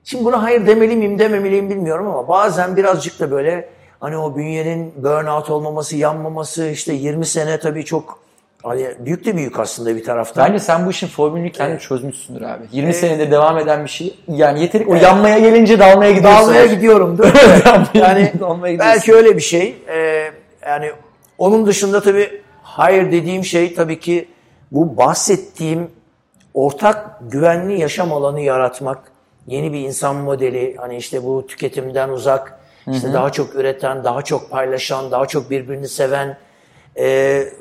Şimdi buna hayır demeli miyim dememeliyim bilmiyorum ama bazen birazcık da böyle hani o bünyenin burnout olmaması, yanmaması işte 20 sene tabii çok hani büyük de büyük aslında bir taraftan. Bence sen bu işin formülünü kendin evet. çözmüşsündür abi. 20 evet. senede devam eden bir şey. Yani yeteri o evet. yanmaya gelince dalmaya gidiyorsun. Dalmaya gidiyorum. yani belki öyle bir şey. Ee, yani onun dışında tabii hayır dediğim şey tabii ki bu bahsettiğim ortak güvenli yaşam alanı yaratmak yeni bir insan modeli hani işte bu tüketimden uzak işte hı hı. daha çok üreten, daha çok paylaşan, daha çok birbirini seven e,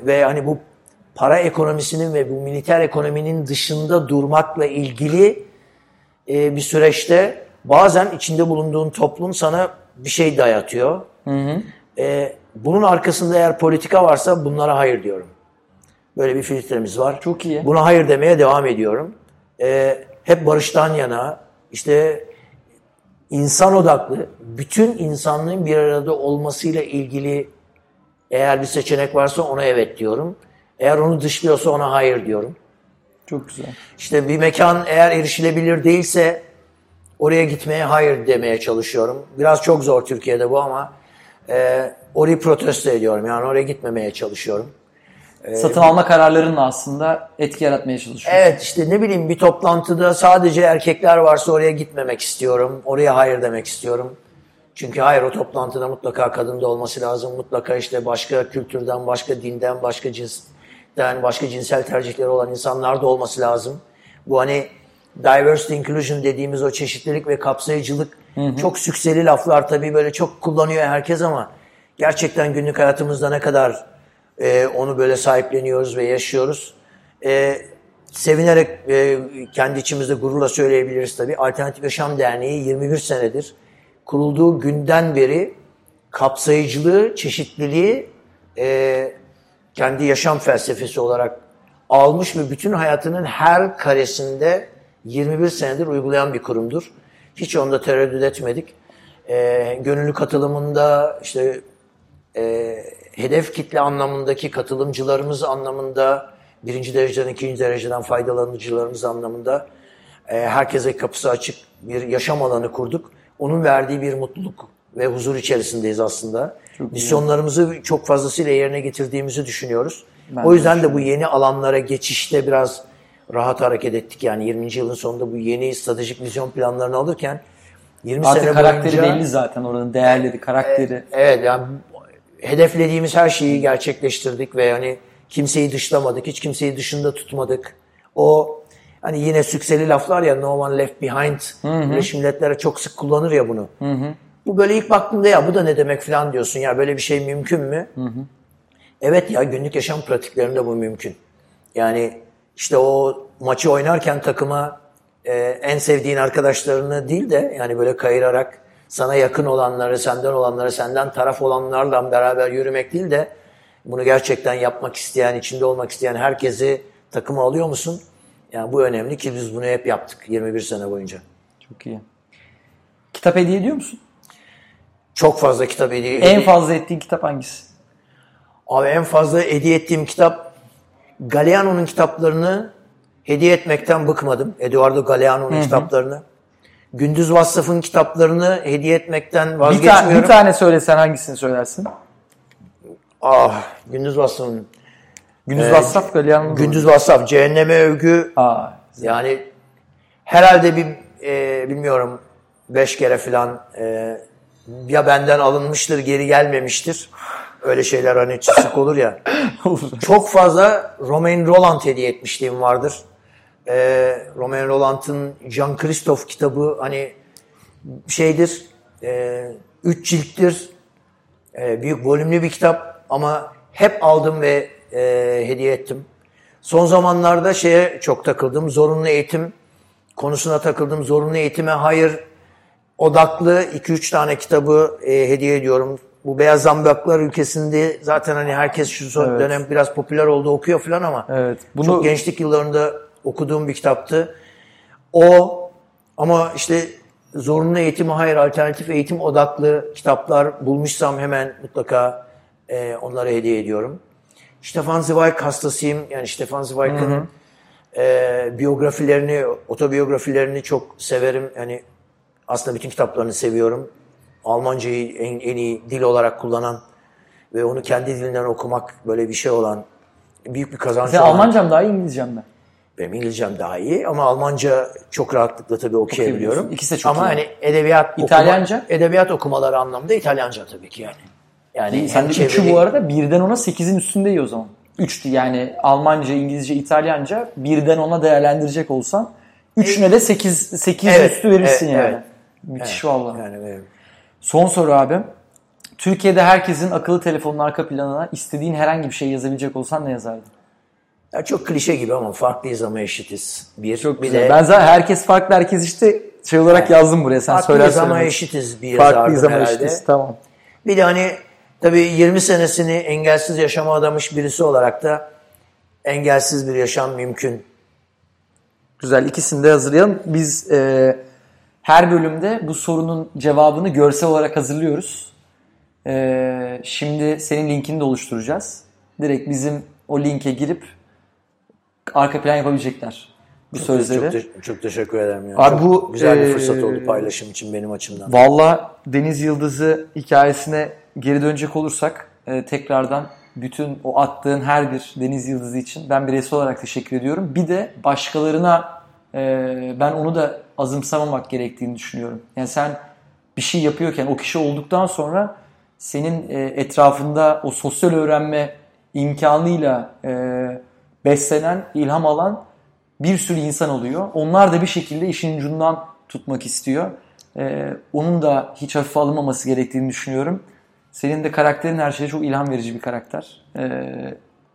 ve hani bu para ekonomisinin ve bu militer ekonominin dışında durmakla ilgili e, bir süreçte bazen içinde bulunduğun toplum sana bir şey dayatıyor. Hı hı. E, bunun arkasında eğer politika varsa bunlara hayır diyorum. Böyle bir filtremiz var. Çok iyi. Buna hayır demeye devam ediyorum. E, hep barıştan yana, işte insan odaklı, bütün insanlığın bir arada olmasıyla ilgili eğer bir seçenek varsa ona evet diyorum. Eğer onu dışlıyorsa ona hayır diyorum. Çok güzel. İşte bir mekan eğer erişilebilir değilse oraya gitmeye hayır demeye çalışıyorum. Biraz çok zor Türkiye'de bu ama e, orayı protesto ediyorum. Yani oraya gitmemeye çalışıyorum. Ee, Satın alma kararlarınla aslında etki yaratmaya çalışıyorsun. Evet işte ne bileyim bir toplantıda sadece erkekler varsa oraya gitmemek istiyorum. Oraya hayır demek istiyorum. Çünkü hayır o toplantıda mutlaka kadın da olması lazım. Mutlaka işte başka kültürden, başka dinden, başka cinsten, başka cinsel tercihleri olan insanlar da olması lazım. Bu hani diversity inclusion dediğimiz o çeşitlilik ve kapsayıcılık hı hı. çok sükseli laflar tabii böyle çok kullanıyor herkes ama gerçekten günlük hayatımızda ne kadar e, onu böyle sahipleniyoruz ve yaşıyoruz. E, sevinerek e, kendi içimizde gururla söyleyebiliriz tabii. Alternatif Yaşam Derneği 21 senedir kurulduğu günden beri kapsayıcılığı, çeşitliliği e, kendi yaşam felsefesi olarak almış ve bütün hayatının her karesinde 21 senedir uygulayan bir kurumdur. Hiç onda tereddüt etmedik. E, gönüllü katılımında işte e, hedef kitle anlamındaki katılımcılarımız anlamında birinci dereceden ikinci dereceden faydalanıcılarımız anlamında e, herkese kapısı açık bir yaşam alanı kurduk. Onun verdiği bir mutluluk ve huzur içerisindeyiz aslında. Çok Misyonlarımızı iyi. çok fazlasıyla yerine getirdiğimizi düşünüyoruz. Ben o yüzden de bu yeni alanlara geçişte biraz rahat hareket ettik. Yani 20. yılın sonunda bu yeni stratejik vizyon planlarını alırken 20 Artık sene karakteri boyunca, belli zaten oranın değerleri, karakteri. E, evet yani hedeflediğimiz her şeyi gerçekleştirdik ve yani kimseyi dışlamadık, hiç kimseyi dışında tutmadık. O hani yine sükseli laflar ya no one left behind. Birleşmiş Milletler'e çok sık kullanır ya bunu. Hı hı. Bu böyle ilk baktığında ya bu da ne demek falan diyorsun ya böyle bir şey mümkün mü? Hı hı. Evet ya günlük yaşam pratiklerinde bu mümkün. Yani işte o maçı oynarken takıma e, en sevdiğin arkadaşlarını değil de yani böyle kayırarak sana yakın olanları, senden olanları, senden taraf olanlarla beraber yürümek değil de bunu gerçekten yapmak isteyen, içinde olmak isteyen herkesi takıma alıyor musun? Yani bu önemli ki biz bunu hep yaptık 21 sene boyunca. Çok iyi. Kitap hediye ediyor musun? Çok fazla kitap hediye En fazla ettiğin kitap hangisi? Abi en fazla hediye ettiğim kitap Galeano'nun kitaplarını hediye etmekten bıkmadım. Eduardo Galeano'nun kitaplarını. Gündüz Vassaf'ın kitaplarını hediye etmekten vazgeçmiyorum. Bir, ta- bir tane söylesen hangisini söylersin? Ah, Gündüz Vassaf'ın. Gündüz ee, Vassaf Galeano'nun. Gündüz Vassaf, Cehenneme Övgü. Aa, yani herhalde bir e, bilmiyorum beş kere falan e, ya benden alınmıştır geri gelmemiştir. Öyle şeyler hani sık olur ya. Çok fazla Romain Roland hediye etmişliğim vardır. Ee, Romain Roland'ın Jean Christophe kitabı hani şeydir, e, üç cilttir, e, büyük volümlü bir kitap ama hep aldım ve e, hediye ettim. Son zamanlarda şeye çok takıldım, zorunlu eğitim konusuna takıldım. Zorunlu eğitime hayır odaklı 2-3 tane kitabı e, hediye ediyorum. Bu Beyaz Zambaklar ülkesinde zaten hani herkes şu son evet. dönem biraz popüler oldu okuyor falan ama evet, bunu... çok gençlik yıllarında okuduğum bir kitaptı. O ama işte zorunlu eğitimi hayır alternatif eğitim odaklı kitaplar bulmuşsam hemen mutlaka e, onlara hediye ediyorum. Stefan Zweig hastasıyım. Yani Stefan Zweig'ın e, biyografilerini, otobiyografilerini çok severim. Yani aslında bütün kitaplarını seviyorum. Almancayı en, en iyi dil olarak kullanan ve onu kendi dilinden okumak böyle bir şey olan büyük bir kazanç olan. Almancam daha iyi İngilizcem mi? Benim İngilizcem daha iyi ama Almanca çok rahatlıkla tabii okuyabiliyorum. İkisi de çok ama iyi. hani edebiyat İtalyanca? Okuma, edebiyat okumaları anlamda İtalyanca tabii ki yani. Yani sen de üçü bu arada birden ona sekizin üstünde iyi o zaman. Üçtü yani Almanca, İngilizce, İtalyanca birden ona değerlendirecek olsan üçüne de sekiz, sekiz evet, üstü verirsin evet, yani. Evet. Müthiş evet, valla. Yani evet. Son soru abim. Türkiye'de herkesin akıllı telefonun arka planına istediğin herhangi bir şey yazabilecek olsan ne yazardın? Ya çok klişe gibi ama farklıyız ama eşitiz. Bir, çok bir güzel. De, ben zaten herkes farklı herkes işte şey olarak evet. yazdım buraya. Sen farklıyız söyler ama eşitiz bir Farklıyız ama herhalde. eşitiz tamam. Bir de hani tabii 20 senesini engelsiz yaşama adamış birisi olarak da engelsiz bir yaşam mümkün. Güzel ikisini de hazırlayalım. Biz e, her bölümde bu sorunun cevabını görsel olarak hazırlıyoruz. Ee, şimdi senin linkini de oluşturacağız. Direkt bizim o linke girip arka plan yapabilecekler bu çok, sözleri. Çok, te- çok teşekkür ederim. Yani. Abi çok bu güzel bir fırsat oldu paylaşım için benim açımdan. Valla Deniz Yıldızı hikayesine geri dönecek olursak e, tekrardan bütün o attığın her bir Deniz Yıldızı için ben bireysel olarak teşekkür ediyorum. Bir de başkalarına e, ben onu da azımsamamak gerektiğini düşünüyorum. Yani sen bir şey yapıyorken o kişi olduktan sonra senin e, etrafında o sosyal öğrenme imkanıyla e, beslenen, ilham alan bir sürü insan oluyor. Onlar da bir şekilde işin ucundan tutmak istiyor. E, onun da hiç hafife alınmaması gerektiğini düşünüyorum. Senin de karakterin her şeye çok ilham verici bir karakter. E,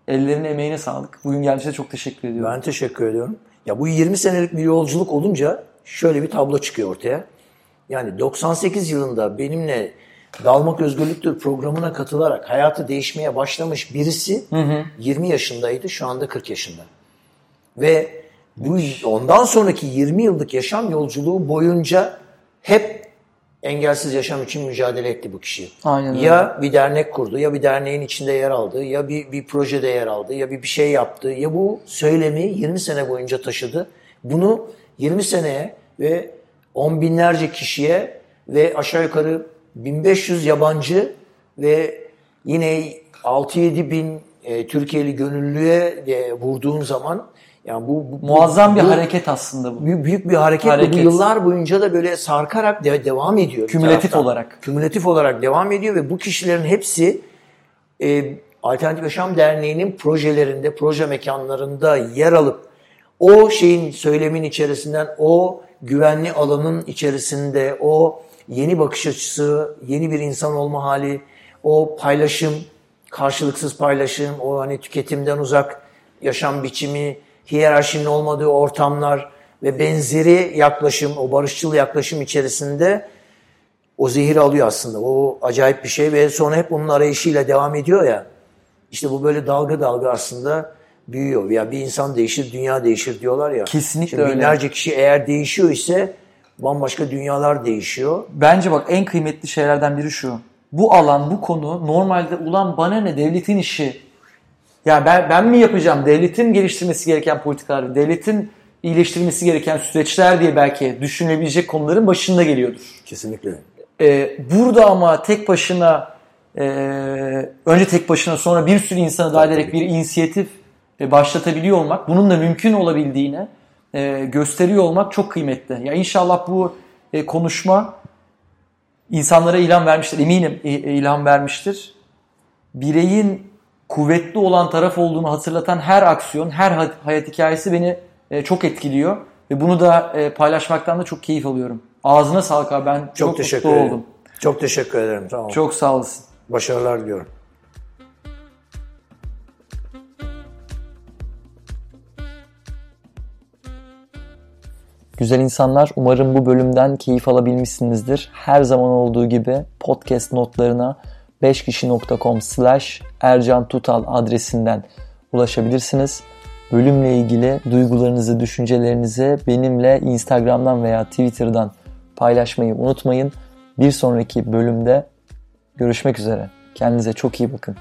ellerine emeğine sağlık. Bugün geldiğiniz çok teşekkür ediyorum. Ben teşekkür ediyorum. Ya bu 20 senelik bir yolculuk olunca şöyle bir tablo çıkıyor ortaya. Yani 98 yılında benimle Dalmak Özgürlüktür programına katılarak hayatı değişmeye başlamış birisi hı hı. 20 yaşındaydı şu anda 40 yaşında. Ve bu ondan sonraki 20 yıllık yaşam yolculuğu boyunca hep engelsiz yaşam için mücadele etti bu kişi. Aynen öyle. Ya bir dernek kurdu, ya bir derneğin içinde yer aldı, ya bir, bir projede yer aldı, ya bir bir şey yaptı, ya bu söylemi 20 sene boyunca taşıdı. Bunu 20 seneye ve on binlerce kişiye ve aşağı yukarı 1500 yabancı ve yine 6-7 bin e, Türkiye'li gönüllüye e, vurduğun zaman yani bu, bu muazzam bu, bir bu, hareket aslında bu. Büyük, büyük bir hareket, hareket. bu yıllar boyunca da böyle sarkarak de, devam ediyor. Kümülatif olarak. Kümülatif olarak devam ediyor ve bu kişilerin hepsi e, Alternatif Yaşam Derneği'nin projelerinde, proje mekanlarında yer alıp o şeyin söylemin içerisinden, o güvenli alanın içerisinde, o yeni bakış açısı, yeni bir insan olma hali, o paylaşım, karşılıksız paylaşım, o hani tüketimden uzak yaşam biçimi, hiyerarşinin olmadığı ortamlar ve benzeri yaklaşım, o barışçıl yaklaşım içerisinde o zehir alıyor aslında. O acayip bir şey ve sonra hep onun arayışıyla devam ediyor ya. İşte bu böyle dalga dalga aslında büyüyor. Ya bir insan değişir, dünya değişir diyorlar ya. Kesinlikle Şimdi öyle. Binlerce kişi eğer değişiyor ise bambaşka dünyalar değişiyor. Bence bak en kıymetli şeylerden biri şu. Bu alan, bu konu normalde ulan bana ne devletin işi ya ben, ben mi yapacağım? Devletin geliştirmesi gereken politikalar, devletin iyileştirmesi gereken süreçler diye belki düşünülebilecek konuların başında geliyordur. Kesinlikle. Ee, burada ama tek başına e, önce tek başına sonra bir sürü insanı dahil ederek bir inisiyatif e, başlatabiliyor olmak, bunun da mümkün olabildiğini e, gösteriyor olmak çok kıymetli. Ya inşallah bu e, konuşma insanlara ilham vermiştir. Eminim e, ilham vermiştir. Bireyin kuvvetli olan taraf olduğunu hatırlatan her aksiyon, her hayat hikayesi beni e, çok etkiliyor. Ve bunu da e, paylaşmaktan da çok keyif alıyorum. Ağzına sağlık abi ben çok, çok teşekkür mutlu ederim. oldum. Çok teşekkür ederim. Tamam. Çok sağ olasın. Başarılar diliyorum. Güzel insanlar umarım bu bölümden keyif alabilmişsinizdir. Her zaman olduğu gibi podcast notlarına 5kişi.com slash Ercan Tutal adresinden ulaşabilirsiniz. Bölümle ilgili duygularınızı, düşüncelerinizi benimle Instagram'dan veya Twitter'dan paylaşmayı unutmayın. Bir sonraki bölümde görüşmek üzere. Kendinize çok iyi bakın.